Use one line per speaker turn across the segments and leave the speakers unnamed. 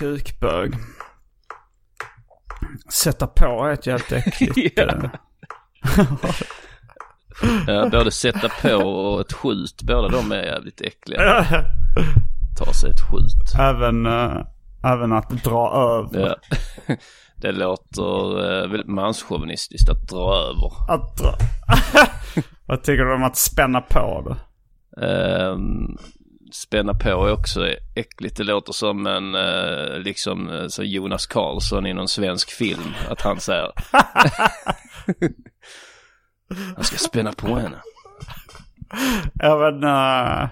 Kukbög. Sätta på är ett jävligt äckligt.
Ja.
eh,
Ja, både sätta på och ett skjut, båda de är jävligt äckliga. Ta sig ett skjut.
även, eh, även att dra över.
Ja. Det låter eh, väldigt manschauvinistiskt att dra över.
Att dra. Vad tycker du om att spänna på det?
Ehm, spänna på är också äckligt. Det låter som en, eh, liksom eh, så Jonas Karlsson i någon svensk film. Att han säger. Han ska spänna på henne.
Även, eh,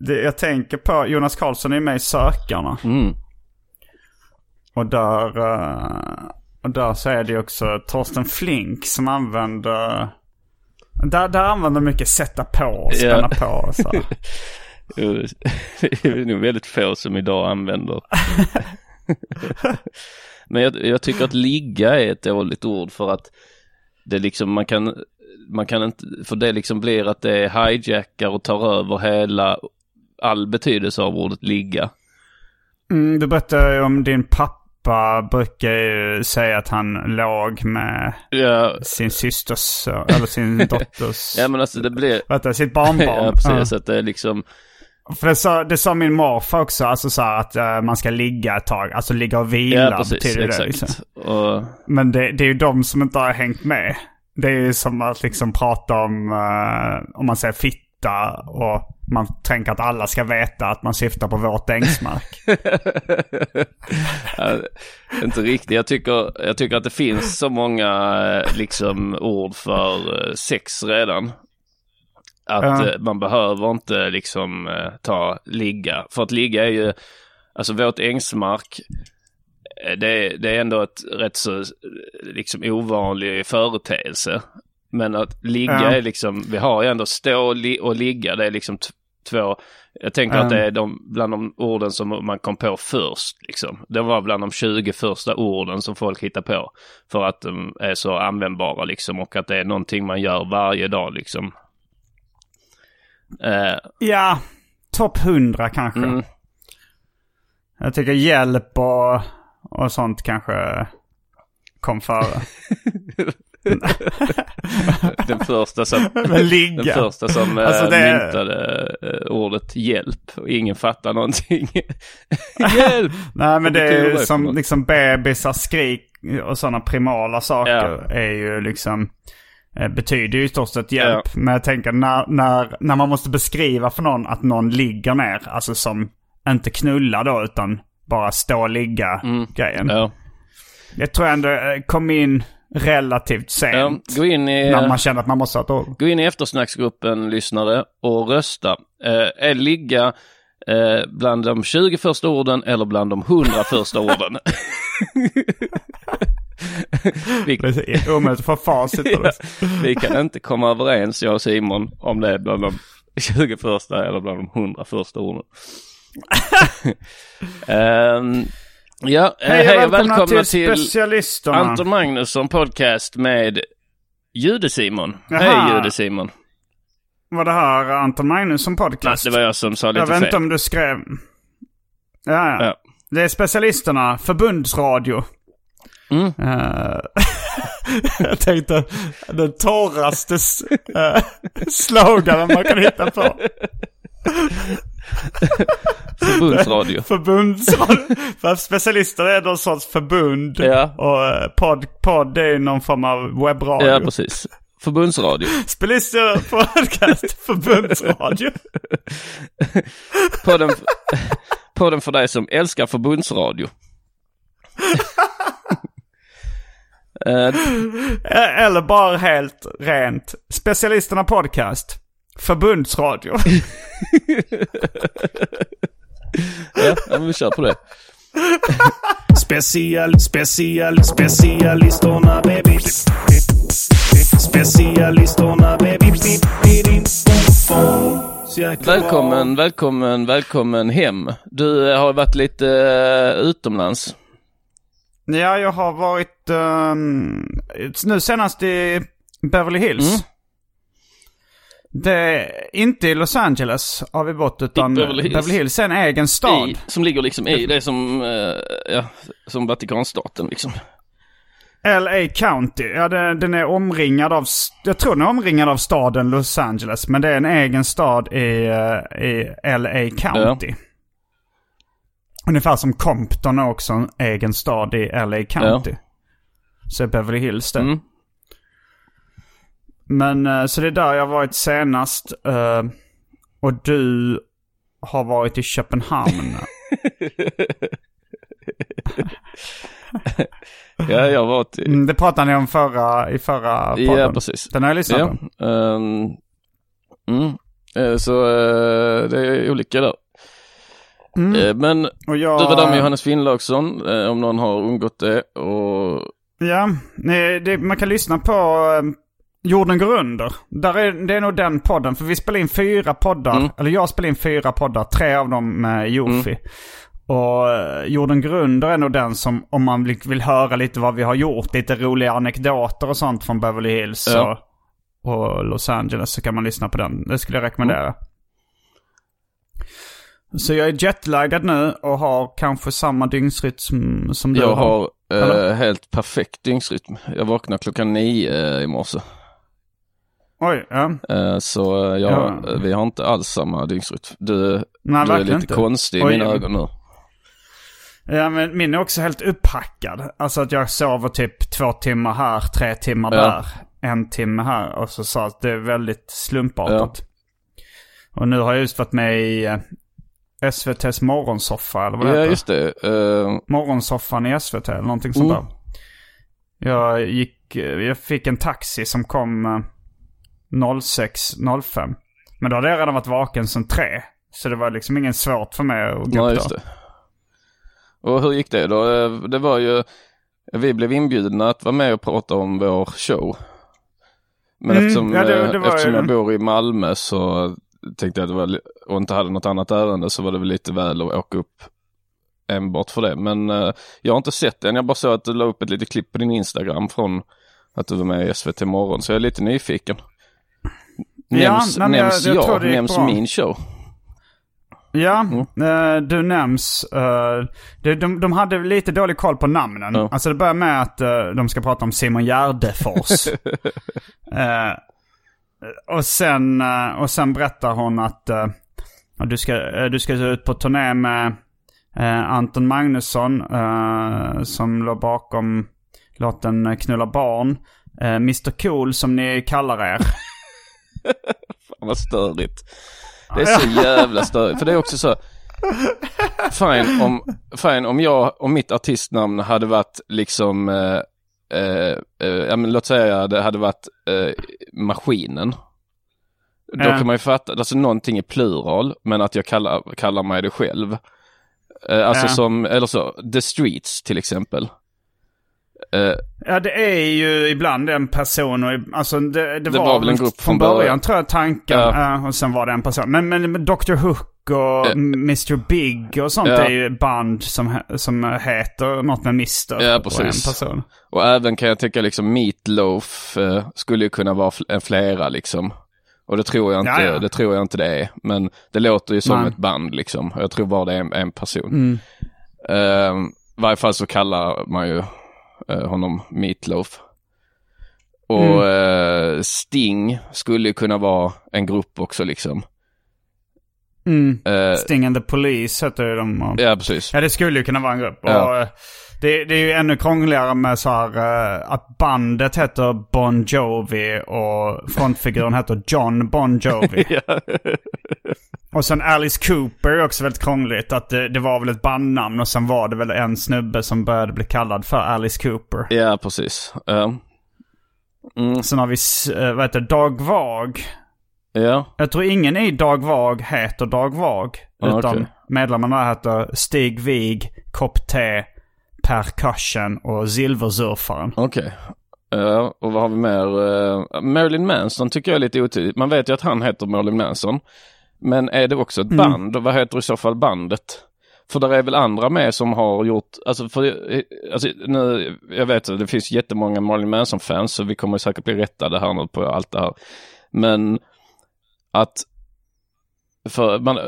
det, jag tänker på, Jonas Karlsson är med i Sökarna.
Mm.
Och där, eh, och där så är det också Torsten Flink som använder... Där, där använder de mycket sätta på och spänna
Ja.
på och så.
Det är nog väldigt få som idag använder. Men jag, jag tycker att ligga är ett dåligt ord för att det liksom man kan, man kan inte, för det liksom blir att det hijackar och tar över hela, all betydelse av ordet ligga.
Mm, du berättade ju om din pappa brukar ju säga att han låg med
Ja,
sin systers, eller sin dotters,
ja men alltså det blir,
Vänta, sitt barnbarn.
ja precis
Ja.
att det är liksom,
För det sa, det sa min morfar också, alltså så här att eh, man ska ligga ett tag. Alltså ligga och vila
ja precis,
betyder det.
exakt.
Liksom.
Och,
Men det, det är ju de som inte har hängt med. Det är ju som att liksom prata om, eh, om man säger fitta och man tänker att alla ska veta att man syftar på vårt ängsmark.
Ja, inte riktigt. Jag tycker, jag tycker att det finns så många eh, liksom ord för eh, sex redan. Att
Ja.
eh, man behöver inte liksom ta ligga. För att ligga är ju, alltså vårt ängsmark, det, det är ändå ett rätt så liksom ovanlig företeelse. Men att ligga
Ja.
är liksom, vi har ju ändå stå och li- och ligga, det är liksom två, jag tänker
Ja.
att det är de, bland de orden som man kom på först. Liksom. Det var bland de 20 första orden som folk hittar på. För att de är så användbara liksom och att det är någonting man gör varje dag liksom. Eh,
ja, topp 100 kanske.
mm,
Jag tycker hjälp och, och sånt kanske kom före.
den första som, den första som eh,
Alltså det-
myntade eh, ordet hjälp och ingen fattar någonting. hjälp!
Nej men det är som
något?
liksom bebisar skrik och sådana primala saker
Ja.
är ju liksom eh, betyder ju i stort sett hjälp. Men jag tänker när, när, när man måste beskriva för någon att någon ligger ner, alltså som inte knulla då utan bara stå och ligga grejen.
Ja.
Jag tror ändå kom in relativt sent.
Ja, gå in i...
När man känner att man måste ha ett ord.
Gå in i eftersnacksgruppen lyssnare och rösta. Eh, är ligga eh, bland de 20 första orden eller bland de 100 första orden? vi,
Det är omöjligt att få facit på det.
vi kan inte komma överens, jag och Simon, om det är bland de 20 första eller bland de 100 första orden. Ehm, ja, eh,
Hej,
hej
och välkomna, till,
till. Anton Magnusson podcast med Jude-Simon. Hej Jude-Simon.
Var det här Anton Magnusson
Nej,
podcast?
det var jag som sa lite
jag vet
fel.
inte om du skrev... Ja, ja.
Ja.
Det är specialisterna, förbundsradio.
Mm.
Eh, jag tänkte den torraste eh, sloganen man kan hitta på.
Förbundsradio.
Förbundsradio. För specialister är någon sorts förbund.
Ja.
Och eh, podd, podd är någon form av webbradio.
Ja, precis. Förbundsradio.
Specialister podcast, förbundsradio.
Podden, podden för dig som älskar förbundsradio. Eh,
Eller bara helt rent. Specialisterna podcast. Förbundsradio.
ja, men vi kör på det.
Special, special, specialisterna baby. Specialisterna baby.
Välkommen, välkommen, välkommen hem. Du eh, har varit lite eh, utomlands.
Ja, jag har varit ehm, nu senast i Beverly Hills.
Mm.
Det är inte i Los Angeles har vi bott utan
Beverly Hills.
Beverly Hills är en egen stad.
I, som ligger liksom i, det är som, eh, ja, som Vatikanstaten liksom.
LA County. Ja, det, den är omringad av, jag tror den är omringad av staden Los Angeles. Men det är en egen stad i, eh, i LA County. Ungefär som Compton är också en egen stad i LA County. Så är Beverly Hills det.
Mm.
Men eh, så det är där jag har varit senast. eh, och du har varit i Köpenhamn.
Ja, jag har varit i,
Mm, det pratade ni om förra, i förra podden.
ja precis.
Den har jag lyssnat
Ja.
på.
ehm, mm. Eh, Så det är olika där.
Mm.
Men
Och jag,
du var där med Johannes Finnlaugsson, om någon har undgått det. Och
Ja, det, man kan lyssna på Jorden går under. Där är, det är nog den podden, för vi spelar in fyra poddar.
Mm.
Eller jag spelar in fyra poddar, tre av dem med Jofi. Och eh, Jorden går under är nog den som, om man vill, vill höra lite vad vi har gjort, lite roliga anekdoter och sånt från Beverly Hills
Ja.
och, och Los Angeles, så kan man lyssna på den. Det skulle jag rekommendera. Så jag är jetlaggad nu och har kanske samma dygnsrytm som du
jag har eh, helt perfekt dygnsrytm. Jag vaknade klockan nio eh, i morse.
Oj, ja.
Eh, så jag,
Ja.
vi har inte alls samma dygnsrytm. Du,
Nej,
du är lite
inte.
konstig i
Oj.
mina ögon nu.
Ja, men min är också helt upphackad. Alltså att jag sover typ två timmar här, tre timmar
Ja.
där, en timme här. Och så sa att det är väldigt slumpartat. Och nu har jag just varit med i eh, SVT's morgonsoffa, eller vad det
Ja,
heter.
just det. Eh,
Morgonsoffan i SVT, eller någonting sånt
Mm.
där. Jag gick, jag fick en taxi som kom 06.05. Men då hade jag redan varit vaken sedan tre. Så det var liksom ingen svårt för mig att gå upp
just
då.
det. Och hur gick det då? Eh, Det var ju, vi blev inbjudna att vara med och prata om vår show. Men
Mm,
eftersom,
ja, det-
eh,
det var
eftersom jag bor i Malmö så tänkte jag att det var, och inte hade något annat ärende så var det väl lite väl att åka upp enbart för det. Men eh, jag har inte sett det än. Jag bara såg att du la upp ett litet klipp på din Instagram från att du var med i SVT Morgon. Så jag är lite nyfiken.
Ja,
Nämns,
jag-
nämns
jag
jag,
tror det gick
nämns
bra.
min show?
Ja,
Mm.
eh, du nämns. eh, de, de, de hade lite dålig koll på namnen.
Ja.
Alltså det börjar med att eh, de ska prata om Simon Gärdefors. Och, sen, och sen berättar hon att ja, du, ska, du ska ut på turné med Anton Magnusson som låg bakom låten Knulla barn. Mr Cool som ni kallar er.
Fan vad störigt. Det är så jävla störigt. För det är också så. Fine om, fine, om jag, om mitt artistnamn hade varit liksom, eh, eh, eh, ja men låt säga det hade varit eh, Maskinen. Då kan man ju fatta, alltså någonting i plural, men att jag kallar, kallar mig det själv. Eh, alltså som, eller så, The Streets till exempel. Eh,
Ja, det är ju ibland en person och alltså det, det, var,
var väl en grupp
från början
början.
tror jag tanken.
Ja.
ja, och sen var det en person. Men, men, men Dr Hook och
Ja.
Mr Big och sånt är ju band som, som heter något med Mr.
Ja,
och
precis.
en person.
Och även kan jag tycka liksom Meatloaf eh, skulle ju kunna vara en flera liksom. Och det tror jag inte, det tror jag inte det är. Men det låter ju som
Nej.
ett band liksom. Jag tror bara det är en, en person.
Mm.
I varje fall så kallar man ju honom Meatloaf. Och
Mm.
eh, Sting skulle kunna vara en grupp också liksom.
Mm.
Eh,
Sting and the Police heter ju de. Och...
ja, precis.
Ja, det skulle ju kunna vara en grupp.
Ja.
Och, eh, det, det är ju ännu krångligare med så här eh, att bandet heter Bon Jovi och frontfiguren heter John Bon Jovi.
Ja.
Och sen Alice Cooper är också väldigt krångligt. Att det, det var väl ett bandnamn och sen var det väl en snubbe som började bli kallad för Alice Cooper.
ja, precis. Eh, mm,
Sen har vi, vad heter Dag Vag.
Ja,
Jag tror ingen i Dag Vag heter Dag Vag.
Ah,
utan
okej.
medlemmarna heter Stig Vig, Kopp T, Percussion och Silversurfaren.
Okej. Ja, och vad har vi mer? Uh, Marilyn Manson tycker jag är lite otydligt. Man vet ju att han heter Marilyn Manson. Men är det också ett band? Och vad heter i så fall bandet? För där är väl andra med som har gjort, alltså, för, eh, alltså nu, jag vet att det finns jättemånga Marilyn Manson-fans så vi kommer säkert bli rättade här nu på allt det här. Men att för man,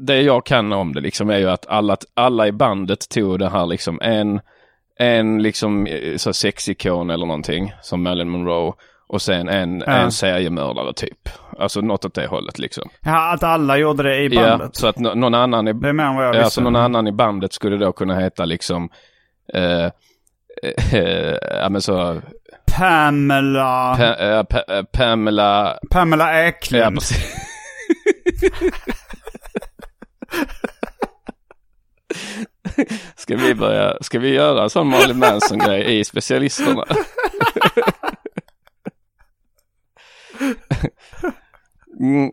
det jag kan om det liksom är ju att alla, alla i bandet tog det här liksom en, en liksom eh, så sexikon eller någonting som Marilyn Monroe och sen en,
Ja.
en seriemördare typ. Alltså något åt det hållet liksom.
Ja, att alla gjorde det i
Ja,
bandet.
så att nå- någon annan i,
Det är jag
ja,
visste.
så någon annan i bandet skulle då kunna heta liksom eh, eh, ja men så
Pamela...
pa, eh, pa, eh, Pamela,
Pamela
ja
Eklund.
precis. Ska vi börja, ska vi göra en sån Marilyn Manson-grej i specialisterna? Mm.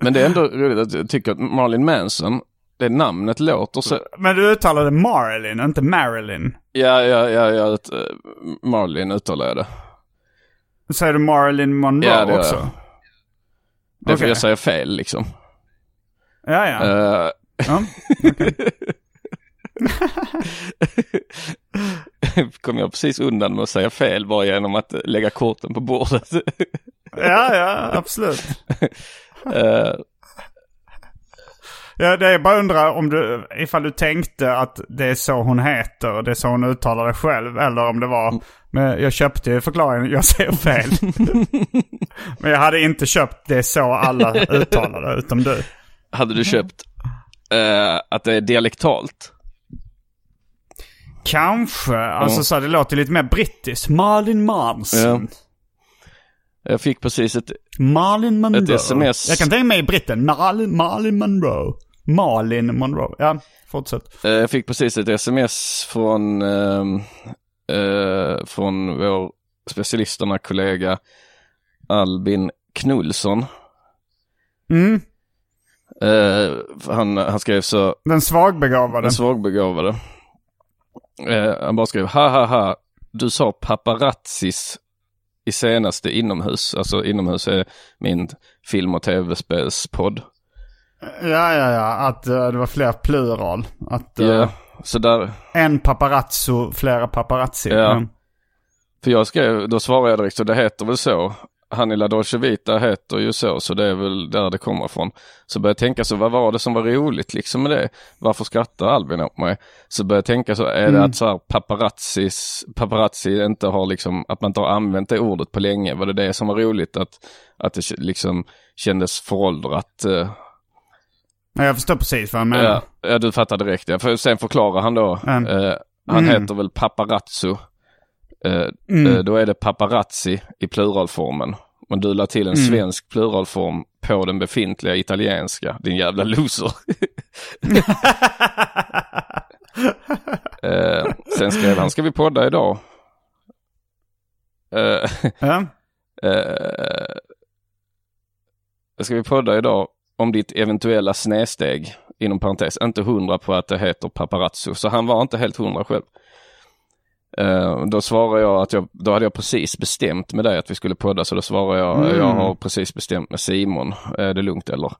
Men det är ändå roligt att jag tycker att Marilyn Manson, det namnet låter så...
Men du uttalade Marilyn, inte Marilyn.
Ja, ja, ja, ja ett, eh, Marilyn uttalar jag det.
Säger du Marilyn Monroe
Ja, det
också?
jag. Det är för
Okej.
jag säger fel liksom.
Ja, ja.
Eh,
ja.
kom jag precis undan med att säga fel bara genom att lägga korten på bordet.
ja, ja, absolut.
Eh,
Ja, det är bara undra om du, ifall du tänkte att det är så hon heter och det är så hon uttalar det själv. Eller om det var, men jag köpte ju förklaringen, jag säger fel. men jag hade inte köpt det så alla uttalar det, utom du.
hade du köpt eh, att det är dialektalt?
Kanske, alltså så här, det låter lite mer brittiskt. Marlin Manson.
Jag fick precis ett,
Marlin Monroe.
Ett sms.
Jag kan tänka mig britten. Marlin, Marlin Monroe. Malin Monroe. Ja, fortsätt.
eh, jag fick precis ett sms från, ehm, eh, från vår specialisterna kollega Albin Knullsson.
Mm,
Eh, han, han skrev så,
den svagbegåvade.
den svagbegåvade. Eh, han bara skrev, ha ha ha, du sa paparazzis i senaste inomhus. Alltså inomhus är min film och tv-spelspodd.
Ja, ja, ja. Att eh, det var fler plural. Att eh,
Ja, så där,
en paparazzo, flera paparazzi.
Ja.
Mm.
för jag skrev, då svarade jag direkt, så det heter väl så. Han i La Dolce Vita heter ju så, så det är väl där det kommer ifrån. Så började jag tänka så, vad var det som var roligt liksom med det? Varför skrattar Albin åt mig? Så började jag tänka så, är det att så här paparazzis, paparazzi inte har liksom, att man inte har använt det ordet på länge? Var det det som var roligt? Att, att det liksom kändes föråldrat?
Ja, jag förstår precis vad han menar.
Ja, ja, du fattar direkt ja. För sen förklarar han då.
Mm.
Eh, han
Mm.
heter väl Paparazzo. Eh,
Mm.
eh, Då är det paparazzi i pluralformen. Men du la till en
Mm.
svensk pluralform på den befintliga italienska, din jävla loser. eh, sen skrev han, ska vi podda idag? Eh,
Ja.
eh, ska vi podda idag om ditt eventuella snedsteg, inom parentes, inte hundra på att det heter paparazzo, så han var inte helt hundra själv. Eh, då svarar jag att jag, då hade jag precis bestämt med dig att vi skulle podda, så då svarar jag,
Mm.
jag har precis bestämt med Simon, är det lugnt eller?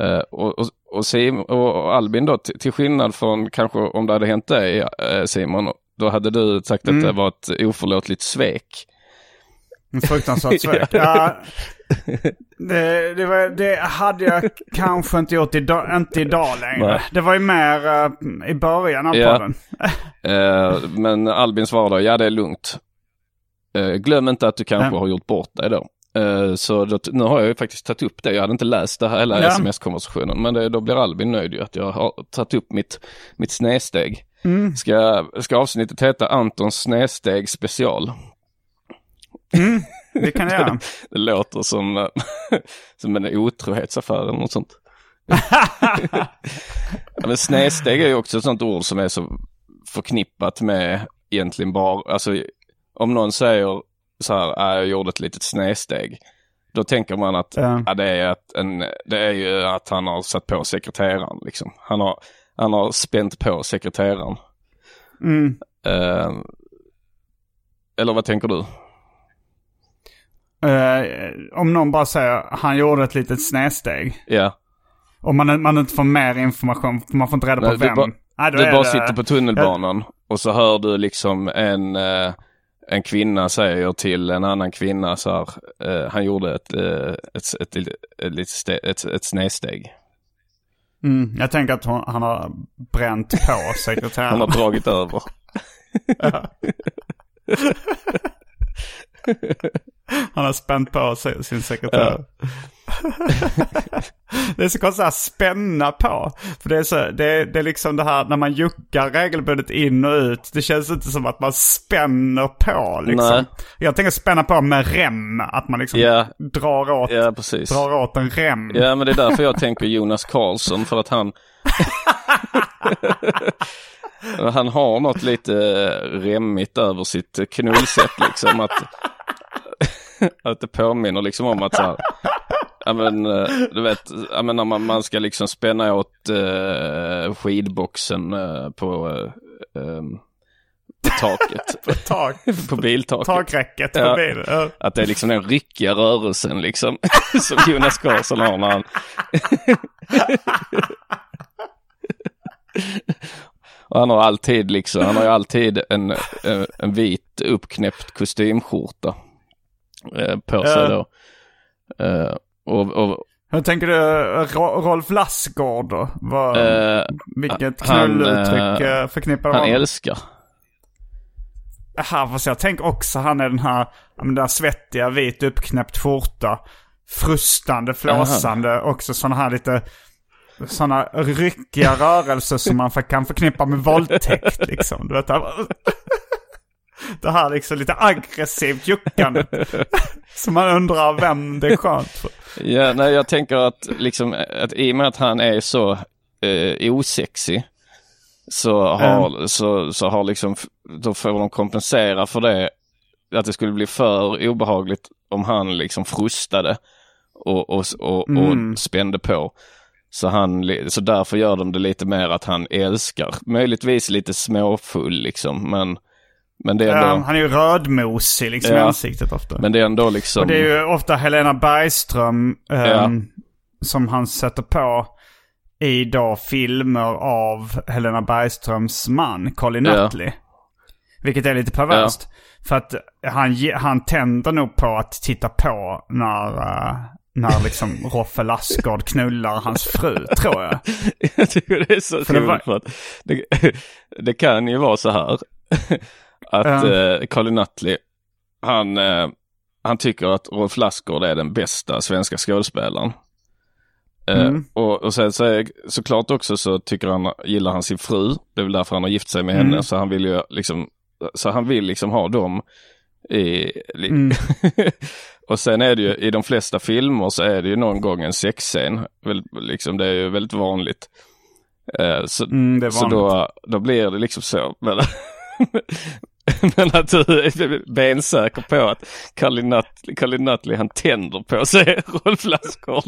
Eh, och, och, och, Sim, och Albin då, till, skillnad från kanske om det hade hänt dig eh, Simon, då hade du sagt att
Mm.
det var ett oförlåtligt svek.
En fruktansvärt svek. ja, det, det, var, det hade jag kanske inte gjort idag, inte idag längre.
Nej.
Det var ju mer eh, i början av
Ja.
podden.
Eh, men Albin svarade, ja det är lugnt. Eh, glöm inte att du kanske
Nej.
har gjort bort dig då. Så då, nu har jag ju faktiskt tagit upp det. Jag hade inte läst det här hela
Ja.
sms-konversationen. Men det, då blir Albin nöjd ju att jag har tagit upp mitt, mitt snedsteg.
Mm.
Ska, ska avsnittet heta Antons snedsteg special?
Det kan jag göra.
Det låter som, som en otrohetsaffär eller något sånt. ja, men snedsteg är ju också ett sånt ord som är så förknippat med egentligen bara, alltså om någon säger så här, "Ah, jag gjorde ett litet snedsteg. Då tänker man att
Ja.
ja, det, är att en, det är ju att han har satt på sekreteraren. Liksom. Han, har, han har spänt på sekreteraren.
Mm.
Eh, eller vad tänker du?
Eh, om någon bara säger han gjorde ett litet snedsteg.
Ja.
Och man, man inte får mer information, man får inte reda på
Nej, du
vem.
bara-
Nej, då
Du bara
det-
sitter på tunnelbanan och så hör du liksom en, eh, en kvinna säger till en annan kvinna så här, eh, han gjorde ett, eh, ett, ett, ett, ett, ste- ett, ett snedsteg.
Mm, jag tänker att hon, han har bränt på sekreteraren.
Han har dragit över.
Han har spänt på sin sekreterare. det är så konstigt att spänna på. För det är, så, det, är, det är liksom det här när man juckar regelbundet in och ut. Det känns inte som att man spänner på liksom.
Nej.
Jag tänker spänna på med rem. Att man liksom
Ja.
drar, åt,
Ja, precis.
drar åt en rem.
Ja, men det är därför jag tänker Jonas Karlsson för att han Han har något lite remmigt över sitt knullsätt liksom. Att, att det påminner liksom om att så här, ja men eh, du vet, ja men när man, man ska liksom spänna åt eh, skidboxen eh, på, eh, em, på taket.
Tak,
på biltaket.
takräcket
Ja.
på bilen. Ja.
Att det är liksom den ryckiga rörelsen liksom. som Jonas Karlsson har när han... Och han har alltid liksom, han har ju alltid en, en, en vit uppknäppt kostymskjorta eh, på sig då. Eh, och, och
Hur tänker du Ro- Rolf Lassgård då? Vad,
eh,
vilket
han,
knulluttryck
eh,
eh, förknippar
han
honom?
älskar.
Jaha, fast jag tänker också han är den här, den här svettiga, vit uppknäppt skjorta. Frustande, flåsande, också sådana här lite, sådana ryckiga rörelser som man kan förknippa med våldtäkt liksom. Du vet, det här- liksom lite aggressivt juckande. som man undrar vem det är skönt för.
Ja, nej, jag tänker att liksom att i och med att han är så eh, osexig så har, så, så har liksom, då får de kompensera för det. Att det skulle bli för obehagligt om han liksom frustade och, och, och,
Mm.
och spände på. Så, han, så därför gör de det lite mer att han älskar. Möjligtvis lite småfull liksom, men, men det är ändå,
han är ju rödmosig liksom i
Ja.
ansiktet ofta.
men det är ändå liksom...
Och det är ju ofta Helena Bergström ehm,
Ja.
som han sätter på i då filmer av Helena Bergströms man, Colin
Ja.
Nutley. Vilket är lite perverst. För att han, han tänder nog på att titta på när, eh, när liksom Roffe Lassgård knullar hans fru, tror jag.
Jag tycker det är så
För det
roligt
var-
för att det, det kan ju vara så här att
Ja.
eh, Colin Nutley, han, eh, han tycker att Rolf Lassgård är den bästa svenska skådespelaren. Eh,
Mm.
och, och sen så såklart också så tycker han, gillar han sin fru. Det är väl därför han har gift sig med henne.
Mm.
Så han vill ju liksom Så han vill liksom ha dem i... Mm. och sen är det ju i de flesta filmer så är det ju någon gång en sexscen. Liksom, det är ju väldigt vanligt. Uh, så
mm,
så då, då blir det liksom så. Men, men att du är bensäker på att Kalle Nutley han tänder på sig Rolf Lassgård.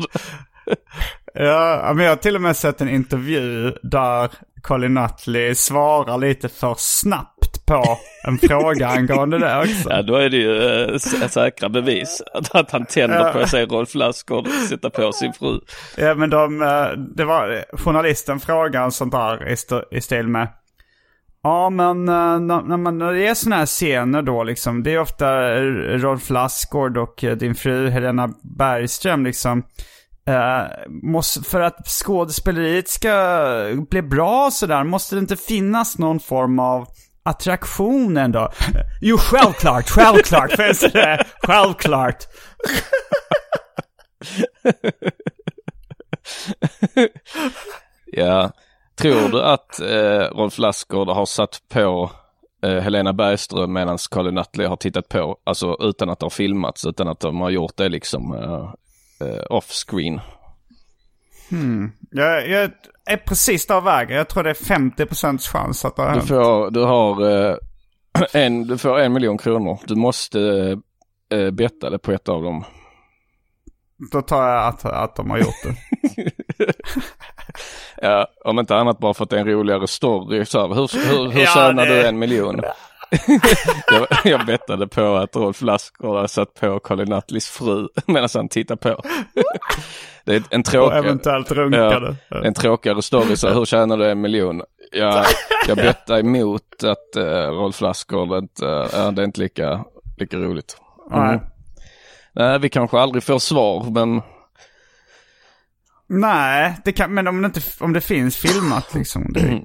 ja, men jag har till och med sett en intervju där Colin Nutley svarar lite för snabbt på en fråga angående det också.
Ja, då är det ju äh, säkra bevis. Att, att han tänder på sig Rolf Lassgård och sätter på sin fru.
Ja, men de, eh, det var, journalisten frågade sånt där i, i stil med. Ja, men eh, när, man, när det är sådana här scener då liksom. Det är ofta Rolf Lassgård och eh, din fru Helena Bergström liksom. Eh, måste, för att skådespeleriet ska bli bra sådär, måste det inte finnas någon form av attraktion ändå? Jo, självklart, självklart, finns det. Självklart.
ja, tror du att eh, Rolf Lassgård har satt på eh, Helena Bergström medan Colin Nutley har tittat på, alltså utan att det har filmats, utan att de har gjort det liksom eh, uh, off-screen.
Hmm. Jag, jag, är precis där vägen. Jag tror det är 50% chans att det har
hänt. Du får, du har, uh, en, du får en miljon kronor. Du måste uh, betta det på ett av dem.
Då tar jag att, att de har gjort det.
ja, om inte annat bara för att det är en roligare story. Så här, hur hur, hur ja, tjänar det... du en miljon? jag, jag bettade på att Rolf Lassgård har satt på Colin Nutleys fru medan han tittar på. det är en tråkigare,
och eventuellt runkade.
Ja, en tråkigare story, så hur tjänar du en miljon? Jag, jag bettade emot att uh, Rolf Lassgård inte, uh, det är inte lika, lika roligt. Mm. Nej. Nej, vi kanske aldrig får svar, men
Nej, det kan, men om det, inte, om det finns filmat liksom. Det,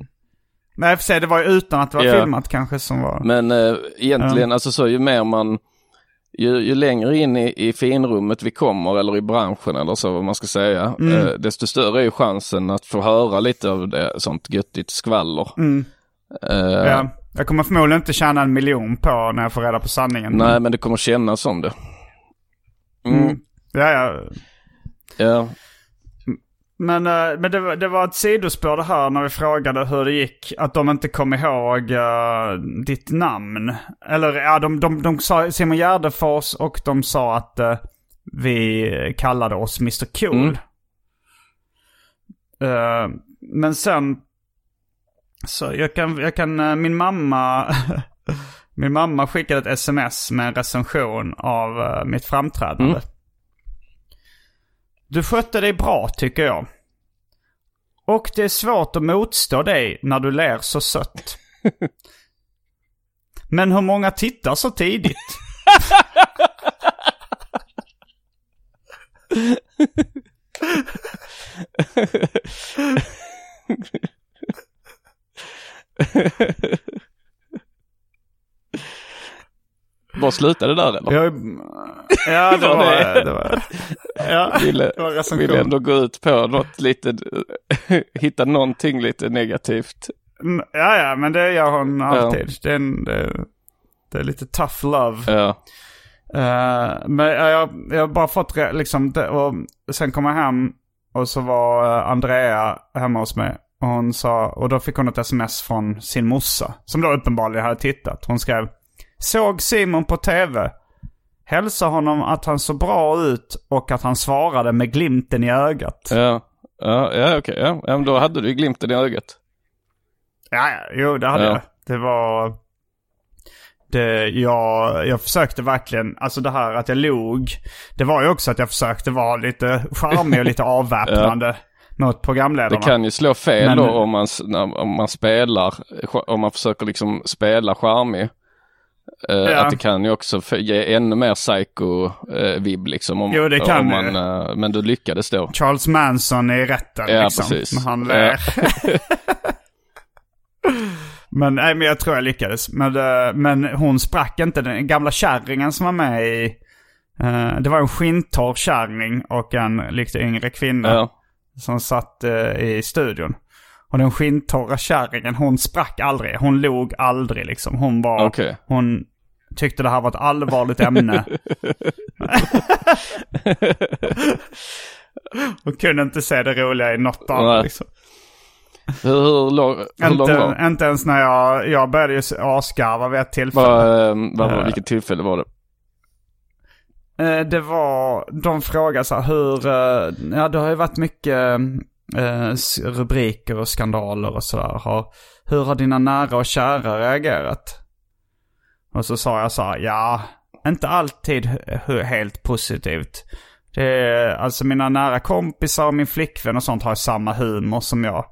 Nej, för sig, det var ju utan att det var ja. filmat kanske som var...
Men äh, egentligen, ja. alltså så ju mer man, ju, ju längre in i, i finrummet vi kommer eller i branschen eller så vad man ska säga, mm. äh, desto större är ju chansen att få höra lite av det, sånt göttigt skvaller.
Mm. Äh, ja. Jag kommer förmodligen inte tjäna en miljon på när jag får reda på sanningen.
Nej, men det kommer kännas som det.
Mm. mm. Ja, ja.
Ja,
men, eh, men det, det, var ett sidospår det här när vi frågade hur det gick. Att de inte kom ihåg uh, ditt namn. Eller ja, de, de, de sa Simon Gärdefors och de sa att uh, vi kallade oss Mr Cool. Mm. Uh, men sen, så jag kan, jag kan min mamma, min mamma skickade ett sms med en recension av mitt framträdande. Mm. Du skötte dig bra tycker jag. Och det är svårt att motstå dig när du ler så sött. Men hur många tittar så tidigt?
Bara slutade där eller?
Jag, ja, det var, det var,
ja, ville, det var ville ändå gå ut på något lite, hitta någonting lite negativt.
Mm, ja, ja, men det gör hon alltid. Ja. Det, är en, det, det, är lite tough love.
Ja.
Uh, men jag, jag har bara fått liksom, det, och sen kom jag hem och så var eh, Andrea hemma hos mig. Och hon sa, och då fick hon ett sms från sin morsa. Som då uppenbarligen hade tittat. Hon skrev Såg Simon på tv. Hälsa honom att han såg bra ut och att han svarade med glimten i ögat.
Ja, ja, ja okej. Ja. men då hade du glimten i ögat.
Ja, ja jo det hade ja. jag. Det var... Det, jag, jag försökte verkligen, alltså det här att jag log. Det var ju också att jag försökte vara lite charmig och lite avväpnande. ja mot programledarna.
Det kan ju slå fel Men, då om man, om man spelar, om man försöker liksom spela charmig. Uh, ja. Att det kan ju också ge ännu mer psycho-vibb uh, liksom. Om,
jo, det kan man,
uh, Men du lyckades då.
Charles Manson i rätten
ja,
liksom.
Precis.
Men han ler. men, nej, men jag tror jag lyckades. Men, uh, men hon sprack inte. Den gamla kärringen som var med i... det var en skintorr kärring och en lite yngre kvinna. Ja. Som satt i studion. Och den skinntorra kärringen, hon sprack aldrig. Hon log aldrig liksom. Hon var...
Okej.
Hon tyckte det här var ett allvarligt ämne. hon kunde inte se det roliga i något av det liksom.
Hur, hur, lång, hur lång var
Inte, inte ens när jag, jag började ju asgarva vid ett tillfälle.
vad, eh, vad, var
Eh.
Vilket tillfälle var det?
Eh, Det var, de frågade så här hur, eh, ja det har ju varit mycket eh, rubriker och skandaler och sådär. Har, hur har dina nära och kära reagerat? Och så sa jag så här, ja, inte alltid helt positivt. Det är, alltså mina nära kompisar och min flickvän och sånt har samma humor som jag.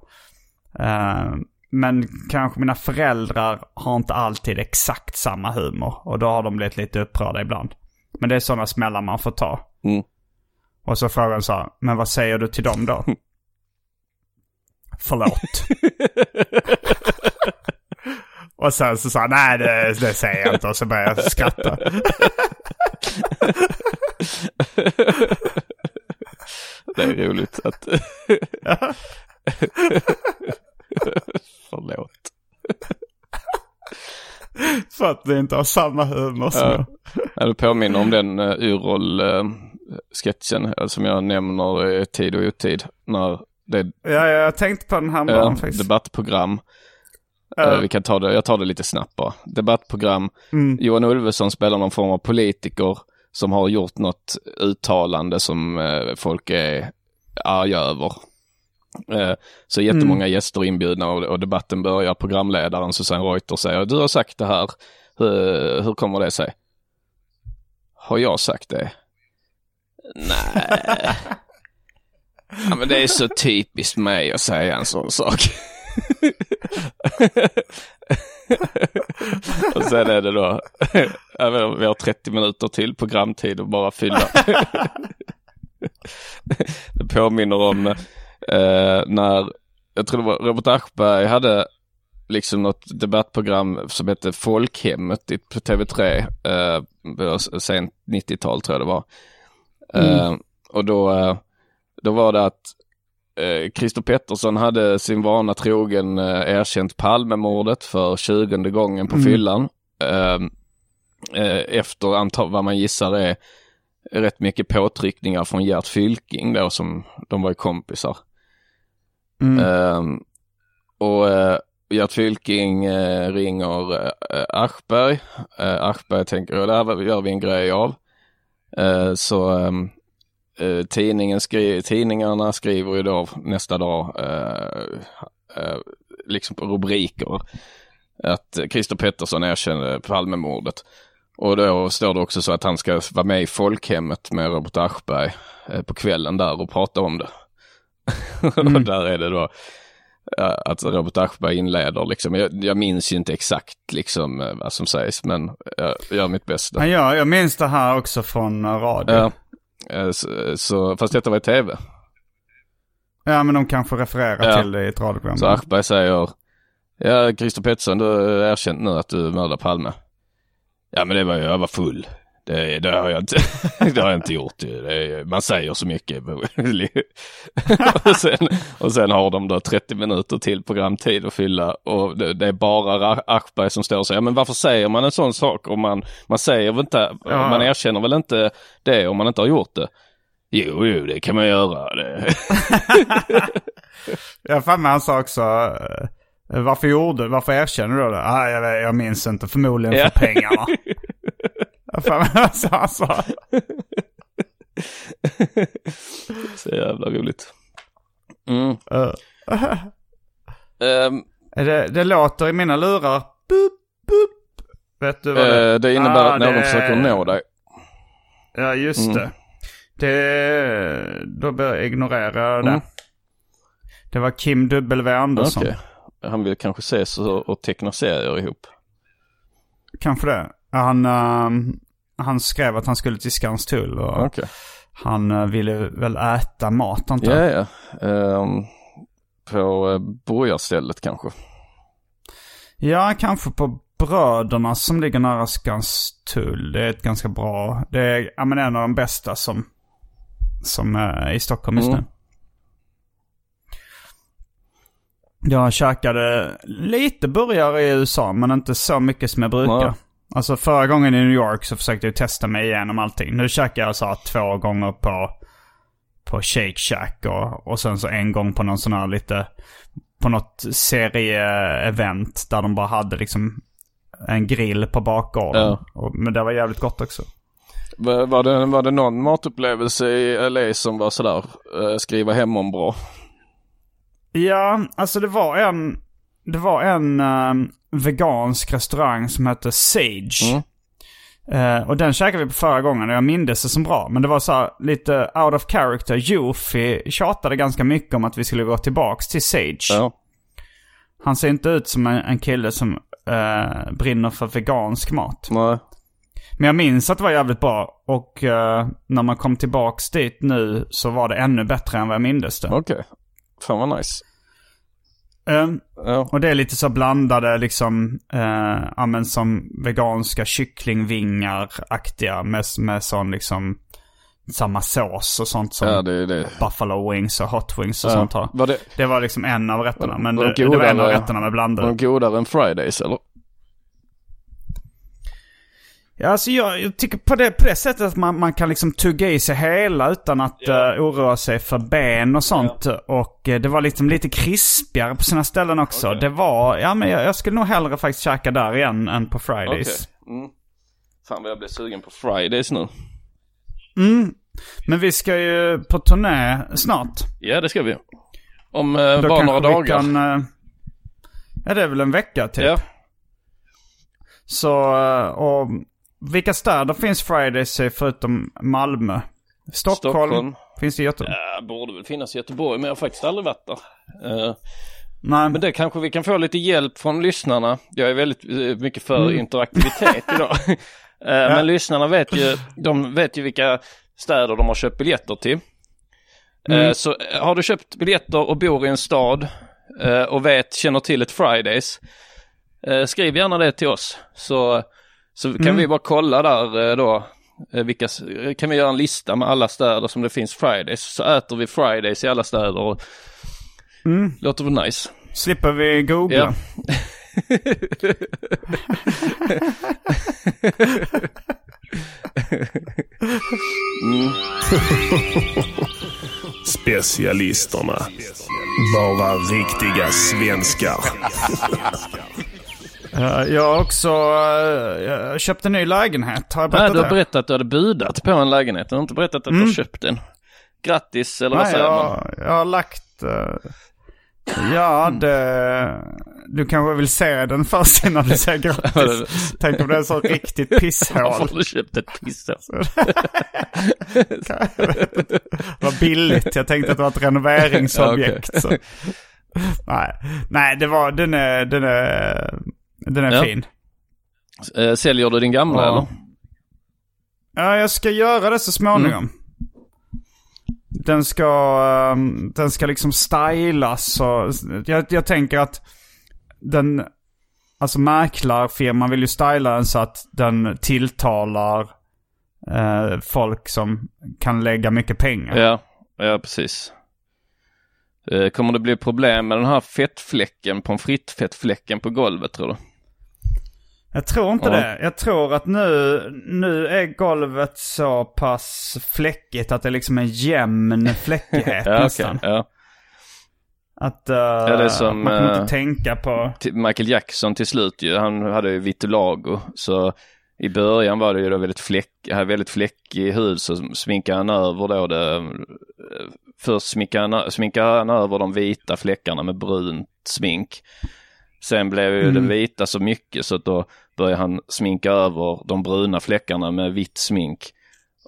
Eh, men kanske mina föräldrar har inte alltid exakt samma humor. Och då har de blivit lite upprörda ibland. Men det är sådana smällar man får ta.
Mm.
Och så frågar han så här, men vad säger du till dem då? Förlåt. och sen så sa han, nej det, det säger jag inte. Och så började jag skratta.
Det är roligt att... Förlåt.
För att vi inte har samma humor som
Ja.
jag.
Ja, det påminner om den uh, Yrrol-sketchen uh, som jag nämner i tid och otid. När det
Ja, jag tänkte på den här
uh,
morgonen faktiskt.
debattprogram.
Ja.
Eh, vi kan ta det, jag tar det lite snabbt bara. Debattprogram.
Mm.
Johan Ulveson spelar någon form av politiker som har gjort något uttalande som eh, folk är arga över. Eh, så jättemånga gäster inbjudna och, och debatten börjar. Programledaren Susanne Reuter säger du har sagt det här. Hur, hur kommer det sig? Har jag sagt det? Nej. Ja, men det är så typiskt mig att säga en sån sak. och sen är det då, vet, inte, vi har 30 minuter till programtid och bara fylla. det påminner om eh, när, jag tror det var Robert Aschberg hade liksom något debattprogram som hette Folkhemmet på TV3, eh, sent 90-tal tror jag det var. Eh, och då, eh, då var det att eh, Christer Pettersson hade sin vana trogen eh, erkänt Palmemordet för 20 gången på fyllan. Eh, eh, efter antal, vad man gissar är rätt mycket påtryckningar från Gert Fylking då som de var kompisar.
Mm.
Ehm, och eh, Gert Fylking eh, ringer eh, Aschberg. Eh, Aschberg tänker, "Ja, det här gör vi en grej av. Eh, så ehm, eh, tidningen skri tidningarna skriver ju då nästa dag eh, eh, liksom på rubriker att Christer Pettersson erkände Palmemordet. Och då står det också så att han ska vara med i folkhemmet med Robert Aschberg eh, på kvällen där och prata om det. och där är det då ja, att Robert Aschberg inleder liksom. Jag, jag minns ju inte exakt liksom eh, vad som sägs men jag gör mitt bästa.
Men ja, jag minns det här också från eh, radio.
Ja, eh, så, så, fast detta var i tv.
Ja, men de kanske refererar
Ja.
till det i ett radioprogram.
Så Aschberg säger, ja Christer Pettersson du har erkänt nu att du mördade Palme. Ja men det var ju, jag var full. Det, det, har jag inte, det har jag inte gjort. Det är, man säger så mycket. och, sen, och sen har de då 30 minuter till programtid att fylla och det, det är bara Ra- Aschberg som står och säger, men varför säger man en sån sak om man, man säger väl inte,
Ja.
man erkänner väl inte det om man inte har gjort det. Jo, jo, det kan man göra. Det.
Jag fan han sa också, varför gjorde du, varför erkänner du det? Ah, jag, jag minns inte, förmodligen för pengarna. Han sa.
Så jävla roligt. Mm.
Eh,
Ehm,
det, det låter i mina lurar, boop, boop. Vet du vad det
Eh, det innebär
Ah,
att någon
det-
försöker nå dig.
Ja, just
Mm.
det. det. Då bör jag ignorera det.
Mm.
Det var Kim W. Andersson.
Okej. Han vill kanske ses och, och teckna serier ihop.
Kanske det. Han, ehm, han skrev att han skulle till Skanstull och
Okej.
han eh, ville väl äta mat antar jag.
Ja, ja. Ehm, på uh, borgarstället kanske.
Ja, kanske på Bröderna som ligger nära Skanstull. Det är ett ganska bra, det är ja, men en av de bästa som, som är i Stockholm just
Mm.
nu. Jag käkade lite burgare i USA, men inte så mycket som jag brukar.
Nej.
Alltså förra gången i New York så försökte jag testa mig igenom allting. Nu käkar jag så här två gånger på, på Shake Shack och, och sen så en gång på någon sån här lite, på något serie-event där de bara hade liksom en grill på bakgården.
Ja.
Och, men det var jävligt gott också.
Var var det, var det någon matupplevelse i LA som var sådär, eh, skriva hem om bra?
Ja, alltså det var en, det var en eh, vegansk restaurang som hette Sage.
Mm.
Eh, och den käkade vi på förra gången och jag mindes det som bra. Men det var så här lite out of character. Jofi tjatade ganska mycket om att vi skulle gå tillbaks till Sage.
Ja.
Han ser inte ut som en, en kille som eh, brinner för vegansk mat.
Nej.
Men jag minns att det var jävligt bra. Och eh, när man kom tillbaks dit nu så var det ännu bättre än vad jag mindes det.
Okej. Fan vad nice. Ja.
Och det är lite så blandade liksom, eh, men som veganska kycklingvingar-aktiga med, med sån liksom samma sås och sånt som
Ja, det det.
buffalo wings och hot wings och
Ja.
sånt har.
Var det,
Det var liksom en av rätterna, men
Var de
det, var en av rätterna med
var
blandade.
de godare än Fridays eller?
Ja, alltså jag, jag tycker på det, på det sättet att man, man kan liksom tugga i sig hela utan att eh, oroa sig för ben och sånt. Och eh, det var liksom lite krispigare på sina ställen också.
Okej.
Det var, ja men jag, jag skulle nog hellre faktiskt käka där igen än på. Fridays.
Mm. Fan vad jag blev sugen på Fridays nu.
Mm. Men vi ska ju på turné snart.
Ja, det ska vi. Om
Då
bara några dagar.
Kan, eh, ja, det är väl en vecka typ.
Ja.
Så, och vilka städer finns Fridays i förutom Malmö? Stockholm.
Stockholm.
Finns det i Göteborg?
Ja, borde väl finnas i Göteborg, men jag har faktiskt aldrig varit där. Eh,
Nej.
Men det kanske vi kan få lite hjälp från lyssnarna. Jag är väldigt eh, mycket för interaktivitet idag. Eh, Men lyssnarna vet ju, de vet ju vilka städer de har köpt biljetter till. Eh, Så eh, har du köpt biljetter och bor i en stad eh, och vet, känner till ett Fridays, eh, skriv gärna det till oss. Så, så kan vi bara kolla där eh, då, eh, vilka, kan vi göra en lista med alla städer som det finns Fridays. Så äter vi Fridays i alla städer och låter väl nice.
Slipper vi googla.
Ja.
Specialisterna. Bara riktiga svenskar.
Eh, Jag har också eh, jag köpte en ny lägenhet. Har jag
Nej,
berättat
du har berättat att du hade budat på en lägenhet. Du har inte berättat att du har köpt den. Grattis, eller vad
Nej,
säger man?
jag, jag har lagt... eh, ja, det... Du kanske vill se den först innan du säger grattis. Tänk om det är så riktigt
Varför
pisshål.
har du köpt ett pisshål?
Vad billigt. Jag tänkte att det var ett renoveringsobjekt. så. Nej. Nej, det var... Den är... Den är, den är
Ja.
fin.
Eh, Säljer du din gamla
Ja.
eller?
Ja, jag ska göra det så småningom.
Mm.
Den ska, ehm, den ska liksom stylas och jag, jag tänker att den, alltså mäklarfirman vill ju styla den så att den tilltalar eh, folk som kan lägga mycket pengar.
Ja, ja precis. Eh, Kommer det bli problem med den här fettfläcken, pommes frites-fettfläcken på golvet tror du?
Jag tror inte
Ja.
det. Jag tror att nu, nu är golvet så pass fläckigt att det liksom är jämn fläckighet
Ja,
nästan.
okej. Ja.
Att, eh,
det är som,
man kommer
eh,
inte tänka på...
Michael Jackson till slut ju, han hade ju vitiligo. Så i början var det ju då väldigt fläck, hade väldigt fläckig hud så sminkade han över då det. eh, Först sminkade han, sminkade han över de vita fläckarna med brunt smink. Sen blev ju det vita så mycket så att då började han sminka över de bruna fläckarna med vitt smink.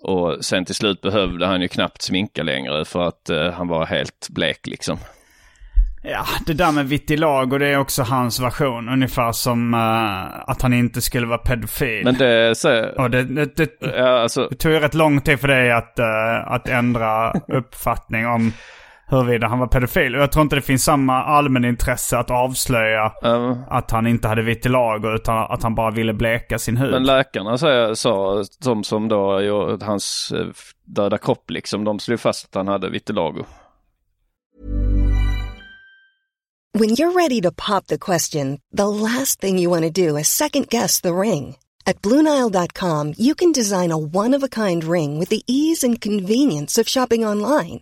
Och sen till slut behövde han ju knappt sminka längre för att eh, han var helt blek liksom.
Ja, det där med vitiligo det är också hans version. Ungefär som eh, att han inte skulle vara pedofil.
Men det, så,
Och det, det, det,
ja, alltså,
det tog ju rätt lång tid för dig att, eh, att ändra uppfattning om huruvida han var pedofil. Och jag tror inte det finns samma allmänintresse att avslöja
eh,
att han inte hade vitiligo utan att han bara ville bleka sin hud.
Men läkarna sa, sa de som då gjorde hans eh, döda kropp liksom, de slog fast att han hade vitiligo.
When you're ready to pop the question, the last thing you want to do is second guess the ring. At Bluenile.com, you can design a one of a kind ring with the ease and convenience of shopping online.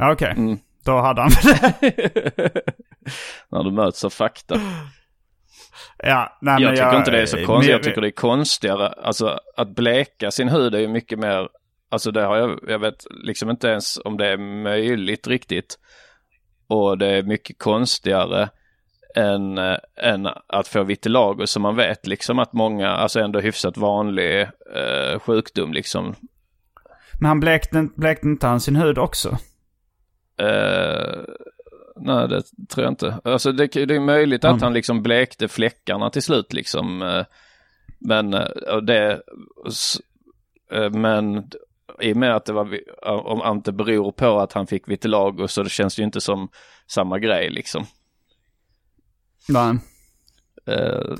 Okej,
Mm.
då hade han
När du möts av fakta.
Ja, nej,
jag tycker inte det är så
men
konstigt. Jag tycker det är konstigare. Alltså att bleka sin hud är ju mycket mer, alltså det har jag, jag vet liksom inte ens om det är möjligt riktigt. Och det är mycket konstigare än, eh, än att få vitiligo. Så man vet liksom att många, alltså ändå hyfsat vanlig eh, sjukdom liksom.
Men han blekte, blekte inte han sin hud också?
Eh, nej, det tror jag inte. Alltså det, det är möjligt att
Mm.
han liksom blekte fläckarna till slut liksom. eh, Men och det, men i och med att det var, om det beror på att han fick vitiligo så det känns ju inte som samma grej liksom.
Nej.
Eh,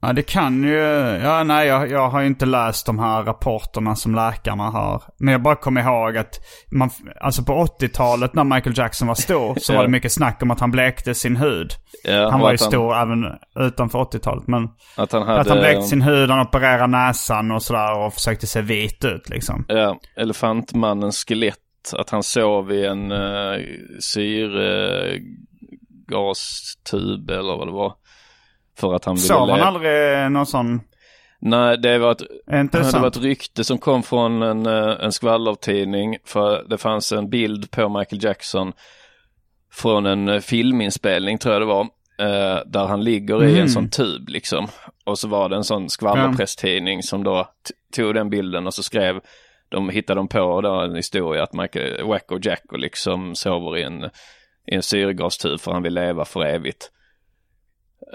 ja, det kan ju... Ja, nej, jag, jag har ju inte läst de här rapporterna som läkarna har. Men jag bara kommer ihåg att man, alltså på 80-talet när Michael Jackson var stor så
Ja.
var det mycket snack om att han blekte sin hud.
ja,
Han var ju stor även utanför 80-talet. Men
Att han hade,
att han blekte sin hud, han opererade näsan och sådär och försökte se vit ut liksom.
Ja, elefantmannens skelett. Att han sov i en uh, syrgastub eller vad det var. För att han ville
Sov han aldrig någon sån...
Nej, det var ett,
inte det
var ett rykte som kom från en, eh, en skvallertidning. För det fanns en bild på Michael Jackson från en eh, filminspelning tror jag det var. eh, där han ligger i
Mm.
en sån tub liksom. Och så var det en sån skvallerpresstidning som då tog den bilden och så skrev de hittade de på då en historia att Michael, Wacko Jacko liksom sover i en, i en syrgastub för han vill leva för evigt.